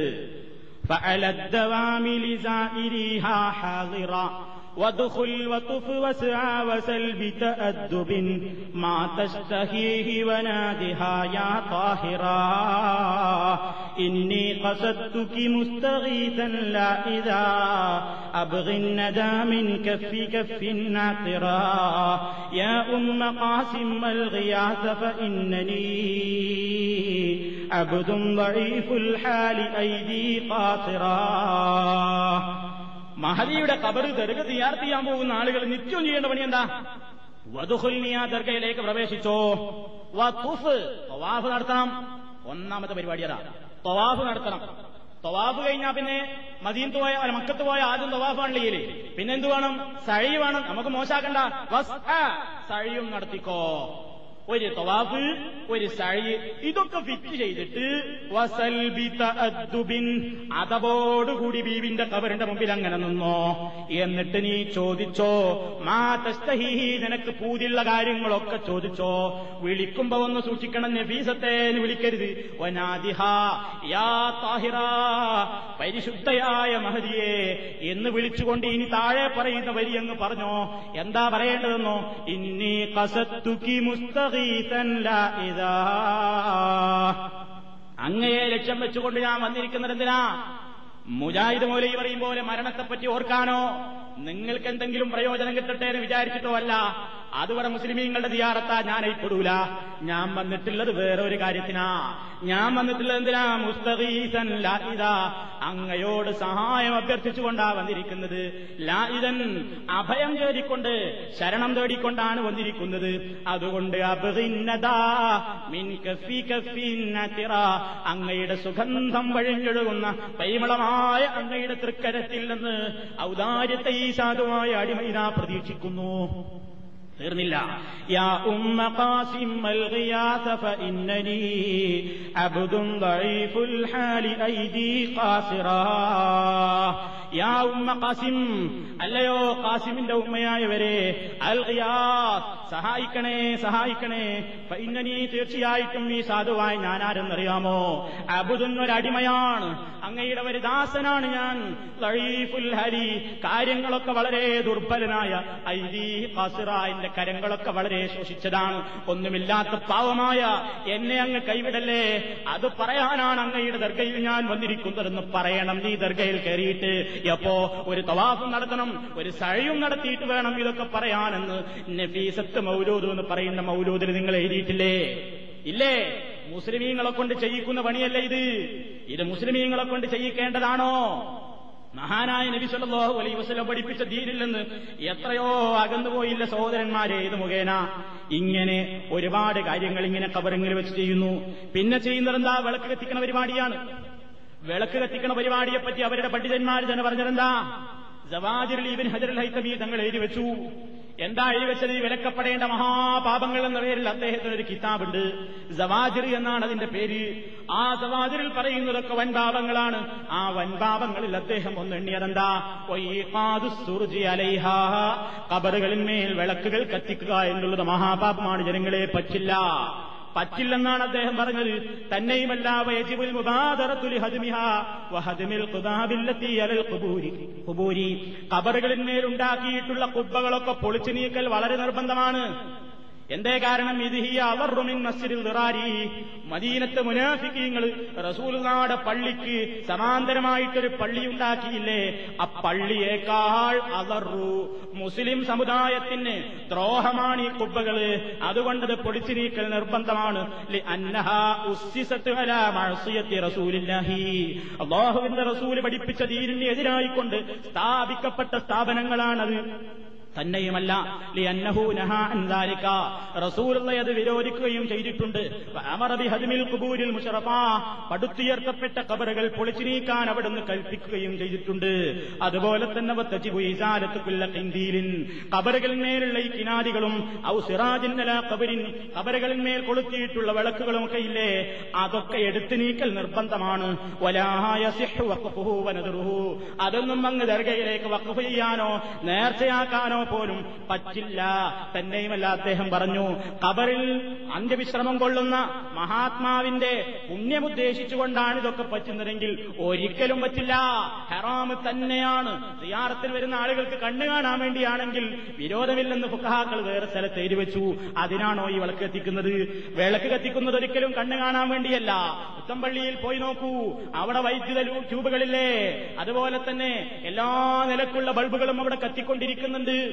وادخل وطف واسعى وسل بتأدب ما تشتهيه ونادها يا طاهرا. إني قصدتك مستغيثا لا إذا. أبغي الندى من كف كف ناقرا يا أم قاسم الغياث فإنني عبد ضعيف الحال أيدي قاصرا മഹദിയുടെ കബറ് ദർഗ തയ്യാർ ചെയ്യാൻ പോകുന്ന ആളുകൾ നിത്യം ചെയ്യേണ്ട പണി എന്താ? വധുഹുൽനിയ ദർഗയിലേക്ക് പ്രവേശിച്ചോ. വത്തുഫ് തവാഫ് നടത്തണം. ഒന്നാമത്തെ പരിപാടി അതാ. തൊവാഫ് നടത്തണം. തൊവാഫ് കഴിഞ്ഞാൽ പിന്നെ മദീനത്ത് പോയ മക്കത്ത് പോയ ആദ്യം തവാഫാണ് ചെയ്യൽ. പിന്നെ എന്ത് വേണം? സഴി വേണം. നമുക്ക് മോശാക്കണ്ട. സഴിയും നടത്തിക്കോ. ഒരു തവാഫ് ഒരു സഴി ഇതൊക്കെ ഫിറ്റ് ചെയ്തിട്ട് അതപോടുകൂടി ബീവിന്റെ കവറിന്റെ മുമ്പിൽ അങ്ങനെ നിന്നോ? എന്നിട്ട് നീ ചോദിച്ചോ മാ തസ്തഹി നിനക്ക് പൂതിയുള്ള കാര്യങ്ങളൊക്കെ ചോദിച്ചോ? വിളിക്കുമ്പോ ഒന്ന് സൂക്ഷിക്കണം നഫീസത്തെ വിളിക്കരുത്. വനാദിഹ യാ താഹിറ പരിശുദ്ധയായ മഹദിയെ എന്ന് വിളിച്ചുകൊണ്ട് ഇനി താഴെ പറയുന്ന വരി എന്ന് പറഞ്ഞോ? എന്താ പറയേണ്ടതെന്നോ? ഇന്നി കസത്തുക്കി മുസ്തഖീതൻ ലാ ഇദാ. അങ്ങയെ ലക്ഷ്യം വെച്ചുകൊണ്ട് ഞാൻ വന്നിരിക്കുന്നത് എന്തിനാ? മുജാഹിദ് മൗലൈ പറയും പോലെ മരണത്തെപ്പറ്റി ഓർക്കാനോ? നിങ്ങൾക്ക് എന്തെങ്കിലും പ്രയോജനം കിട്ടട്ടെ എന്ന് വിചാരിച്ചിട്ടോ അല്ല? അതുവരെ മുസ്ലിമീങ്ങളുടെ ദിയാറത്താ ഞാൻ അയപ്പെടൂല ഞാൻ വന്നിട്ടുള്ളത് വേറെ ഒരു കാര്യത്തിനാ. ഞാൻ വന്നിട്ടുള്ളത് എന്തിനാ? മുസ്തഖീസൻ ലാഹിദ അങ്ങയോട് സഹായം അഭ്യർത്ഥിച്ചുകൊണ്ടാ വന്നിരിക്കുന്നത്. ലാഹിദൻ അഭയം തേടിക്കൊണ്ട് ശരണം തേടിക്കൊണ്ടാണ് വന്നിരിക്കുന്നത്. അതുകൊണ്ട് അങ്ങയുടെ സുഗന്ധം വഴിഞ്ഞൊഴുകുന്ന പരിമളമായ അങ്ങയുടെ തൃക്കരത്തിൽ നിന്ന് ഔദാര്യത്തെ ഈ സാധുവായ അടിമയിതാ പ്രതീക്ഷിക്കുന്നു. തീർന്നില്ല. യാ ഉമ്മ അബ്ദുൻ ഖാസിറ. യാ ഉമ്മ ഖാസിം അല്ലയോ ഖാസിമിന്റെ ഉമ്മയായവരെ അൽ ഖിയാസ് സഹായിക്കണേ സഹായിക്കണേ. ഫഇന്നനി തീർച്ചയായിട്ടും ഈ സാധുവായി ഞാനാരെന്നറിയാമോ? അബുദുൻ ഒരു അടിമയാണ് അങ്ങയുടെ ഒരു ദാസനാണ് ഞാൻ. കാര്യങ്ങളൊക്കെ വളരെ ദുർബലനായ ഐദീ ഖാസിറ എന്റെ കരങ്ങളൊക്കെ വളരെ ശോഷിച്ചതാണ്. ഒന്നുമില്ലാത്ത പാവമായ എന്നെ അങ്ങ് കൈവിടല്ലേ? അത് പറയാനാണ് അങ്ങയുടെ ദർഗയിൽ ഞാൻ വന്നിരിക്കുന്നതെന്ന് പറയണം. നീ ദർഗയിൽ കയറിയിട്ട് എപ്പോ ഒരു തവാഫും നടത്തണം ഒരു സഴയും നടത്തിയിട്ട് വേണം ഇതൊക്കെ പറയാനെന്ന് നഫീസത്ത് മൗലൂദ് എന്ന് പറയുന്ന മൗലൂദിൽ നിങ്ങൾ എഴുതിയിട്ടില്ലേ? ഇല്ലേ? മുസ്ലിമീങ്ങളെ കൊണ്ട് ചെയ്യിക്കുന്ന പണിയല്ല ഇത്? ഇത് മുസ്ലിമീങ്ങളെ കൊണ്ട് ചെയ്യിക്കേണ്ടതാണോ? മഹാനായ നബി സല്ലല്ലാഹു അലൈഹി വസല്ലം പഠിപ്പിച്ച ദീനിൽ നിന്ന് എത്രയോ അകന്നുപോയില്ല സഹോദരന്മാരെ ഇത് മുഖേന. ഇങ്ങനെ ഒരുപാട് കാര്യങ്ങൾ ഇങ്ങനെ കബറിങ്ങിൽ വെച്ച് ചെയ്യുന്നു. പിന്നെ ചെയ്യുന്നത് എന്താ? വിളക്ക് കത്തിക്കണ പരിപാടിയാണ്. വിളക്ക് കത്തിക്കണ പരിപാടിയെ പറ്റി അവരുടെ പണ്ഡിതന്മാർ തന്നെ പറഞ്ഞതെന്താ ജവാജിറിൽ ഇബിൻ ഹജർ ഹൈത്തമി തങ്ങൾ എഴുതി വെച്ചു. എന്താ എഴുതി വെച്ചത്? ഈ വിലക്കപ്പെടേണ്ട മഹാപാപങ്ങൾ എന്ന പേരിൽ അദ്ദേഹത്തിന് ഒരു കിതാബുണ്ട്. ജവാജിർ എന്നാണ് അതിന്റെ പേര്. ആ ജവാജിറിൽ പറയുന്നതൊക്കെ വൻപാപങ്ങളാണ്. ആ വൻപാപങ്ങളിൽ അദ്ദേഹം ഒന്ന് എണ്ണിയതെന്താ വൈഖാദു സുർജി അലൈഹ. കബറുകളിന്മേൽ വിളക്കുകൾ കത്തിക്കുക എന്നുള്ളത് മഹാപാപമാണ്. ജനങ്ങളെ പറ്റില്ല. പറ്റില്ലെന്നാണ് അദ്ദേഹം പറഞ്ഞത്. തന്നെയുമല്ല വയജിബുൽ മുബാദറത്തുലി അലൽ ഉണ്ടാക്കിയിട്ടുള്ള കുബ്ബകളൊക്കെ പൊളിച്ചു നീക്കൽ വളരെ നിർബന്ധമാണ്. എന്തേ കാരണം ഇത് ഹി അവർറുമിൻ മസ്ജിദിൽ നിറാരി മദീനത്തെ മുനാഫിക്കീങ്ങൾ നാട് പള്ളിക്ക് സമാന്തരമായിട്ടൊരു പള്ളി ഉണ്ടാക്കിയില്ലേ ആ പള്ളിയേക്കാൾ അവർറു. മുസ്ലിം സമുദായത്തിന് ദ്രോഹമാണ് ഈ കുബ്ബകൾ അതുകൊണ്ടത് പൊടിച്ചു നീക്കൽ നിർബന്ധമാണ്. അള്ളാഹുവിന്റെ റസൂൽ പഠിപ്പിച്ച ദീനിന് എതിരായിക്കൊണ്ട് സ്ഥാപിക്കപ്പെട്ട സ്ഥാപനങ്ങളാണത്. തന്നെയുമല്ല. അത് വിരോധിക്കുകയും ചെയ്തിട്ടുണ്ട്. പടുത്തുയർത്തപ്പെട്ട കബറുകൾ പൊളിച്ചു നീക്കാൻ അവിടുന്ന് കൽപ്പിക്കുകയും ചെയ്തിട്ടുണ്ട്. അതുപോലെ തന്നെ കബറുകളിന്മേലുള്ള ഈ കിനാദികളും ഔ ഖബരിൻ കബറുകളിന്മേൽ കൊളുത്തിയിട്ടുള്ള വിളക്കുകളും ഒക്കെ ഇല്ലേ? അതൊക്കെ എടുത്തു നീക്കൽ നിർബന്ധമാണ്. അതൊന്നും അങ്ങ് ദർഗയിലേക്ക് വഖഫ് ചെയ്യാനോ നേർച്ചയാക്കാനോ പോലും പറ്റില്ല. തന്നെയുമല്ല അദ്ദേഹം പറഞ്ഞു. കബറിൽ അന്ത്യവിശ്രമം കൊള്ളുന്ന മഹാത്മാവിന്റെ പുണ്യമുദ്ദേശിച്ചുകൊണ്ടാണ് ഇതൊക്കെ പറ്റുന്നതെങ്കിൽ ഒരിക്കലും പറ്റില്ല. ഹറാമ് തന്നെയാണ്. സിയാറത്തിൽ വരുന്ന ആളുകൾക്ക് കണ്ണു കാണാൻ വേണ്ടിയാണെങ്കിൽ വിരോധമില്ലെന്ന് ഫുഖഹാക്കൾ വേറെ സ്ഥലത്ത് എരിവെച്ചു അതിനാണോ ഈ വിളക്ക് കത്തിക്കുന്നത്? വിളക്ക് കത്തിക്കുന്നത് ഒരിക്കലും കണ്ണു കാണാൻ വേണ്ടിയല്ല. പുത്തമ്പള്ളിയിൽ പോയി നോക്കൂ. അവിടെ വൈദ്യുത ട്യൂബുകളില്ലേ? അതുപോലെ തന്നെ എല്ലാ നിലക്കുള്ള ബൾബുകളും അവിടെ കത്തിക്കൊണ്ടിരിക്കുന്നുണ്ട്.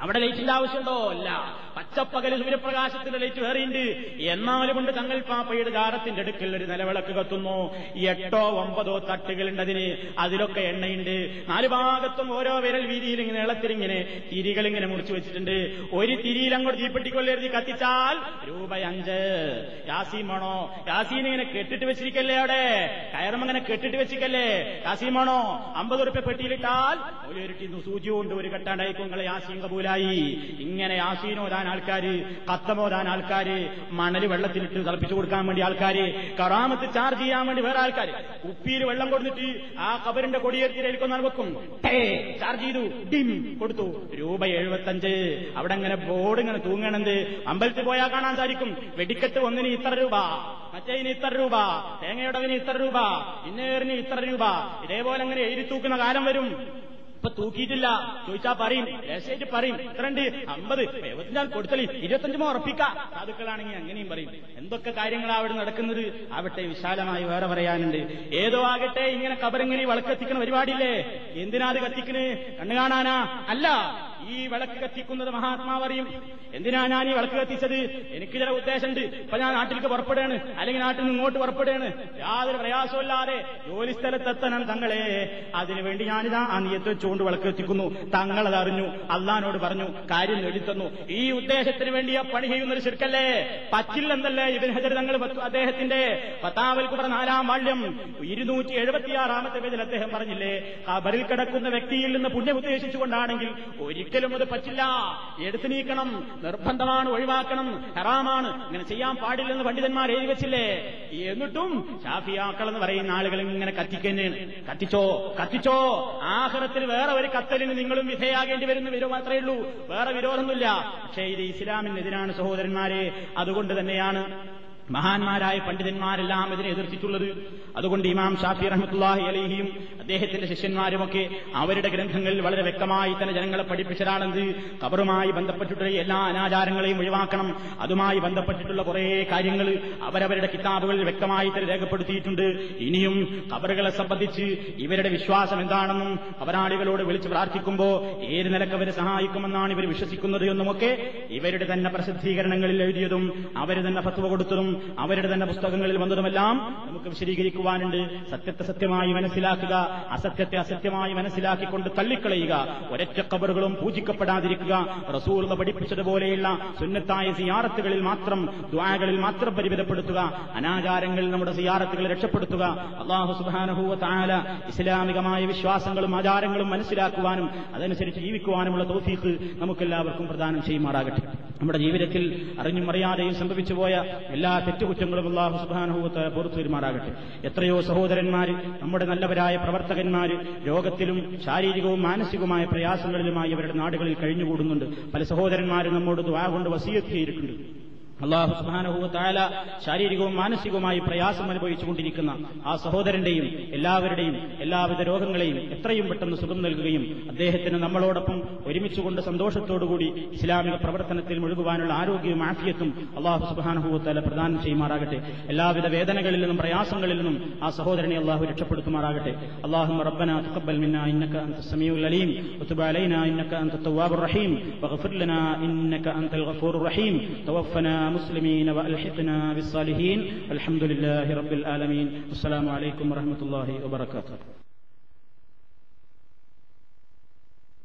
അവിടെ ലൈറ്റിന്റെ ആവശ്യമുണ്ടോ? അല്ല പച്ചപ്പകൽ സൂര്യപ്രകാശത്തിന്റെ ലൈറ്റ് വേറെയുണ്ട്. എന്നാലും കൊണ്ട് തങ്ങൾ പാപ്പയുടെ ജാറത്തിന്റെ അടുക്കൽ ഒരു നിലവിളക്ക് കത്തുന്നു. എട്ടോ ഒമ്പതോ തട്ടുകളുണ്ടതിന് അതിലൊക്കെ എണ്ണയുണ്ട്. നാല് ഭാഗത്തും ഓരോ വിരൽ വീതിയിൽ ഇങ്ങനെ നീളത്തിലിങ്ങനെ തിരികൾ ഇങ്ങനെ മുറിച്ചു വെച്ചിട്ടുണ്ട്. ഒരു തിരിയിൽ അങ്ങോട്ട് തീപ്പെട്ടിക്കൊള്ളെഴുതി കത്തിച്ചാൽ രൂപ അഞ്ച്. യാസീമാണോ യാസീൻ ഇങ്ങനെ കെട്ടിട്ട് വെച്ചിരിക്കല്ലേ അവിടെ? കയറും അങ്ങനെ കെട്ടിട്ട് വെച്ചിരിക്കല്ലേ? യാസീമാണോ അമ്പത് ഉറുപ്പ്യ പെട്ടിയിലിട്ടാൽ ഒരു സൂചി കൊണ്ട് ഒരു കെട്ടാണ്ടായിക്കും യാസീൻ കബൂലായി ഇങ്ങനെ ആൾക്കാർ ആൾക്കാര് കത്തമോരാൻ ആൾക്കാര് മണൽ വെള്ളത്തിലിട്ട് തിളപ്പിച്ചു കൊടുക്കാൻ വേണ്ടി ആൾക്കാര് കറാമത്ത് ചാർജ് ചെയ്യാൻ വേണ്ടി വേറെ ആൾക്കാര്. ഉപ്പിയിൽ വെള്ളം കൊടുത്തിട്ട് ആ കബറിന്റെ കൊടിയേറ്റിലേക്കൊന്നാൾ വെക്കും. ചാർജ് ചെയ്തു. ഡിം കൊടുത്തു. രൂപ എഴുപത്തഞ്ച്. അവിടെ ഇങ്ങനെ ബോർഡ് ഇങ്ങനെ തൂങ്ങണത്. അമ്പലത്തിൽ പോയാൽ കാണാൻ സാധിക്കും. വെടിക്കെട്ട് ഒന്നിന് ഇത്ര രൂപ. മറ്റേതിന് ഇത്ര രൂപ. തേങ്ങയുടകിന് ഇത്ര രൂപ. ഇന്നേറിന് ഇത്ര രൂപ. ഇതേപോലെ അങ്ങനെ എഴുതി തൂക്കുന്ന കാലം വരും. ഇപ്പൊ തൂക്കിയിട്ടില്ല. ചോദിച്ചാ പറയും. രഹസ്യമായിട്ട് പറയും. ഇത്രണ്ട് അമ്പത്. എഴുപത്തിനാൾ കൊടുത്തളി. ഇരുപത്തഞ്ചുമോ ഉറപ്പിക്കാം. സാധുക്കളാണെങ്കിൽ അങ്ങനെയും പറയും. എന്തൊക്കെ കാര്യങ്ങളാ അവിടെ നടക്കുന്നത്? ആവട്ടെ വിശാലമായി വേറെ പറയാനുണ്ട്. ഏതോ ആകട്ടെ ഇങ്ങനെ കബറിങ്ങനെ വളക്കെത്തിക്കണ പരിപാടിയില്ലേ? എന്തിനാ അത് കത്തിക്കണ്? കണ്ണു കാണാനാ? അല്ല. ഈ വിളക്ക് കത്തിക്കുന്നത് മഹാത്മാവ് അറിയും എന്തിനാ ഞാൻ ഈ വിളക്ക് കത്തിച്ചത്? എനിക്ക് ചില ഉദ്ദേശമുണ്ട്. ഇപ്പൊ ഞാൻ നാട്ടിലേക്ക് പുറപ്പെടുകയാണ്. അല്ലെങ്കിൽ നാട്ടിൽ നിന്ന് ഇങ്ങോട്ട് പുറപ്പെടുകയാണ്. യാതൊരു പ്രയാസമില്ലാതെ ജോലി സ്ഥലത്തെത്തണം തങ്ങളെ. അതിനുവേണ്ടി ഞാനിതാ ആ നീയത്ത് വെച്ചുകൊണ്ട് വിളക്ക് കത്തിക്കുന്നു. തങ്ങളത് അറിഞ്ഞു അള്ളഹാനോട് പറഞ്ഞു കാര്യം നേടിത്തന്നു ഈ ഉദ്ദേശത്തിന് വേണ്ടി ആ പണി ചെയ്യുന്ന ഒരു ശിർക്കല്ലേ? പറ്റില്ലെന്നല്ലേ ഇബിൻ ഹജർ തങ്ങൾ അദ്ദേഹത്തിന്റെ പത്താവൽ കുബ്ര നാലാം വാള്യം. ഇരുന്നൂറ്റി എഴുപത്തിയാറാമത്തെ പേജിൽ അദ്ദേഹം പറഞ്ഞില്ലേ കബറിൽ കിടക്കുന്ന വ്യക്തിയിൽ നിന്ന് പുണ്യം ഉദ്ദേശിച്ചുകൊണ്ടാണെങ്കിൽ ഒരിക്കലും അത് പറ്റില്ല. എടുത്തു നീക്കണം നിർബന്ധമാണ് ഒഴിവാക്കണം ഹറാമാണ്. ഇങ്ങനെ ചെയ്യാൻ പാടില്ലെന്ന് പണ്ഡിതന്മാർ എഴുതി വെച്ചില്ലേ? എന്നിട്ടും ഷാഫിയാക്കൾ എന്ന് പറയുന്ന ആളുകൾ ഇങ്ങനെ കത്തിക്കന്നെയാണ് കത്തിച്ചോ കത്തിച്ചോ. ആഹ്റത്തിൽ വേറെ ഒരു കത്തലിന് നിങ്ങളും വിധേയാകേണ്ടി വരുന്ന വിരോധം മാത്രമേ ഉള്ളൂ. വേറെ വിരോധമൊന്നുമില്ല. പക്ഷേ ഇത് ഇസ്ലാമിനെതിരാണ് സഹോദരന്മാരെ. അതുകൊണ്ട് തന്നെയാണ് മഹാന്മാരായ പണ്ഡിതന്മാരെല്ലാം ഇതിനെ എതിർത്തിട്ടുള്ളത്. അതുകൊണ്ട് ഇമാം ഷാഫി റഹ്മത്തുല്ലാഹി അലഹിയും അദ്ദേഹത്തിന്റെ ശിഷ്യന്മാരുമൊക്കെ അവരുടെ ഗ്രന്ഥങ്ങളിൽ വളരെ വ്യക്തമായി തന്നെ ജനങ്ങളെ പഠിപ്പിച്ചതാണെന്ത് കബറുമായി ബന്ധപ്പെട്ടിട്ടുള്ള എല്ലാ അനാചാരങ്ങളെയും ഒഴിവാക്കണം. അതുമായി ബന്ധപ്പെട്ടിട്ടുള്ള കുറേ കാര്യങ്ങൾ അവരവരുടെ കിതാബുകളിൽ വ്യക്തമായി തന്നെ രേഖപ്പെടുത്തിയിട്ടുണ്ട്. ഇനിയും കബറുകളെ സംബന്ധിച്ച് ഇവരുടെ വിശ്വാസം എന്താണെന്നും അവരാളികളോട് വിളിച്ച് പ്രാർത്ഥിക്കുമ്പോൾ ഏത് നിലയ്ക്ക് അവരെ സഹായിക്കുമെന്നാണ് ഇവർ വിശ്വസിക്കുന്നത് എന്നുമൊക്കെ ഇവരുടെ തന്നെ പ്രസിദ്ധീകരണങ്ങളിൽ എഴുതിയതും അവർ തന്നെ ഫത്വ കൊടുത്തതും അവരുടെ തന്നെ പുസ്തകങ്ങളിൽ വന്നതുമെല്ലാം നമുക്ക് വിശദീകരിക്കുവാനുണ്ട്. സത്യത്തെ സത്യമായി മനസ്സിലാക്കുക അസത്യത്തെ അസത്യമായി മനസ്സിലാക്കിക്കൊണ്ട് തള്ളിക്കളയുക ഒരറ്റ കബറുകളും പൂജിക്കപ്പെടാതിരിക്കുക റസൂർ പഠിപ്പിച്ചതുപോലെയുള്ള സുന്നത്തായ സിയാറത്തുകളിൽ മാത്രം ദ്വാകളിൽ മാത്രം പരിമിതപ്പെടുത്തുക അനാചാരങ്ങളിൽ നമ്മുടെ സിയാറത്തുകൾ രക്ഷപ്പെടുത്തുക അള്ളാഹു സുബാനഹൂവ താല ഇസ്ലാമികമായ വിശ്വാസങ്ങളും ആചാരങ്ങളും മനസ്സിലാക്കുവാനും അതനുസരിച്ച് ജീവിക്കുവാനുമുള്ള തൗഫീഖ് നമുക്കെല്ലാവർക്കും പ്രദാനം ചെയ്യുമാറാകട്ടെ. നമ്മുടെ ജീവിതത്തിൽ അറിഞ്ഞും അറിയാതെയും സംഭവിച്ചു പോയ എല്ലാ തെറ്റുകുറ്റങ്ങളും അള്ളാഹു സുബാനുഭവത്തെ പുറത്തു വരുമാറാകട്ടെ. എത്രയോ സഹോദരന്മാർ നമ്മുടെ നല്ലവരായ പ്രവർത്തകന്മാർ രോഗത്തിലും ശാരീരികവും മാനസികവുമായ പ്രയാസങ്ങളിലുമായി അവരുടെ നാടുകളിൽ കഴിഞ്ഞുകൂടുന്നുണ്ട്. പല സഹോദരന്മാരും നമ്മോട് ദ്വാ കൊണ്ട് വസീയത്ത് അള്ളാഹു സുബാനഹുവ താല ശാരീരികവും മാനസികവുമായി പ്രയാസം അനുഭവിച്ചുകൊണ്ടിരിക്കുന്ന ആ സഹോദരന്റെയും എല്ലാവരുടെയും എല്ലാവിധ രോഗങ്ങളെയും എത്രയും പെട്ടെന്ന് സുഖം നൽകുകയും അദ്ദേഹത്തിന് നമ്മളോടൊപ്പം ഒരുമിച്ചുകൊണ്ട് സന്തോഷത്തോടുകൂടി ഇസ്ലാമിക പ്രവർത്തനത്തിൽ മുഴുകുവാനുള്ള ആരോഗ്യവും ആഫിയത്തും അള്ളാഹു സുബാനഹുവ താല പ്രദാനം ചെയ്യുമാറാകട്ടെ എല്ലാവിധ വേദനകളിൽ നിന്നും പ്രയാസങ്ങളിൽ നിന്നും ആ സഹോദരനെ അള്ളാഹു രക്ഷപ്പെടുത്തുമാറാകട്ടെ അള്ളാഹു ربنا تقبل منا انك انت السميع العليم وتب علينا انك انت التواب الرحيم واغفر لنا انك انت الغفور الرحيم توفنا مسلمين وألحقنا بالصالحين. الحمد لله رب العالمين. والسلام عليكم ورحمة الله وبركاته.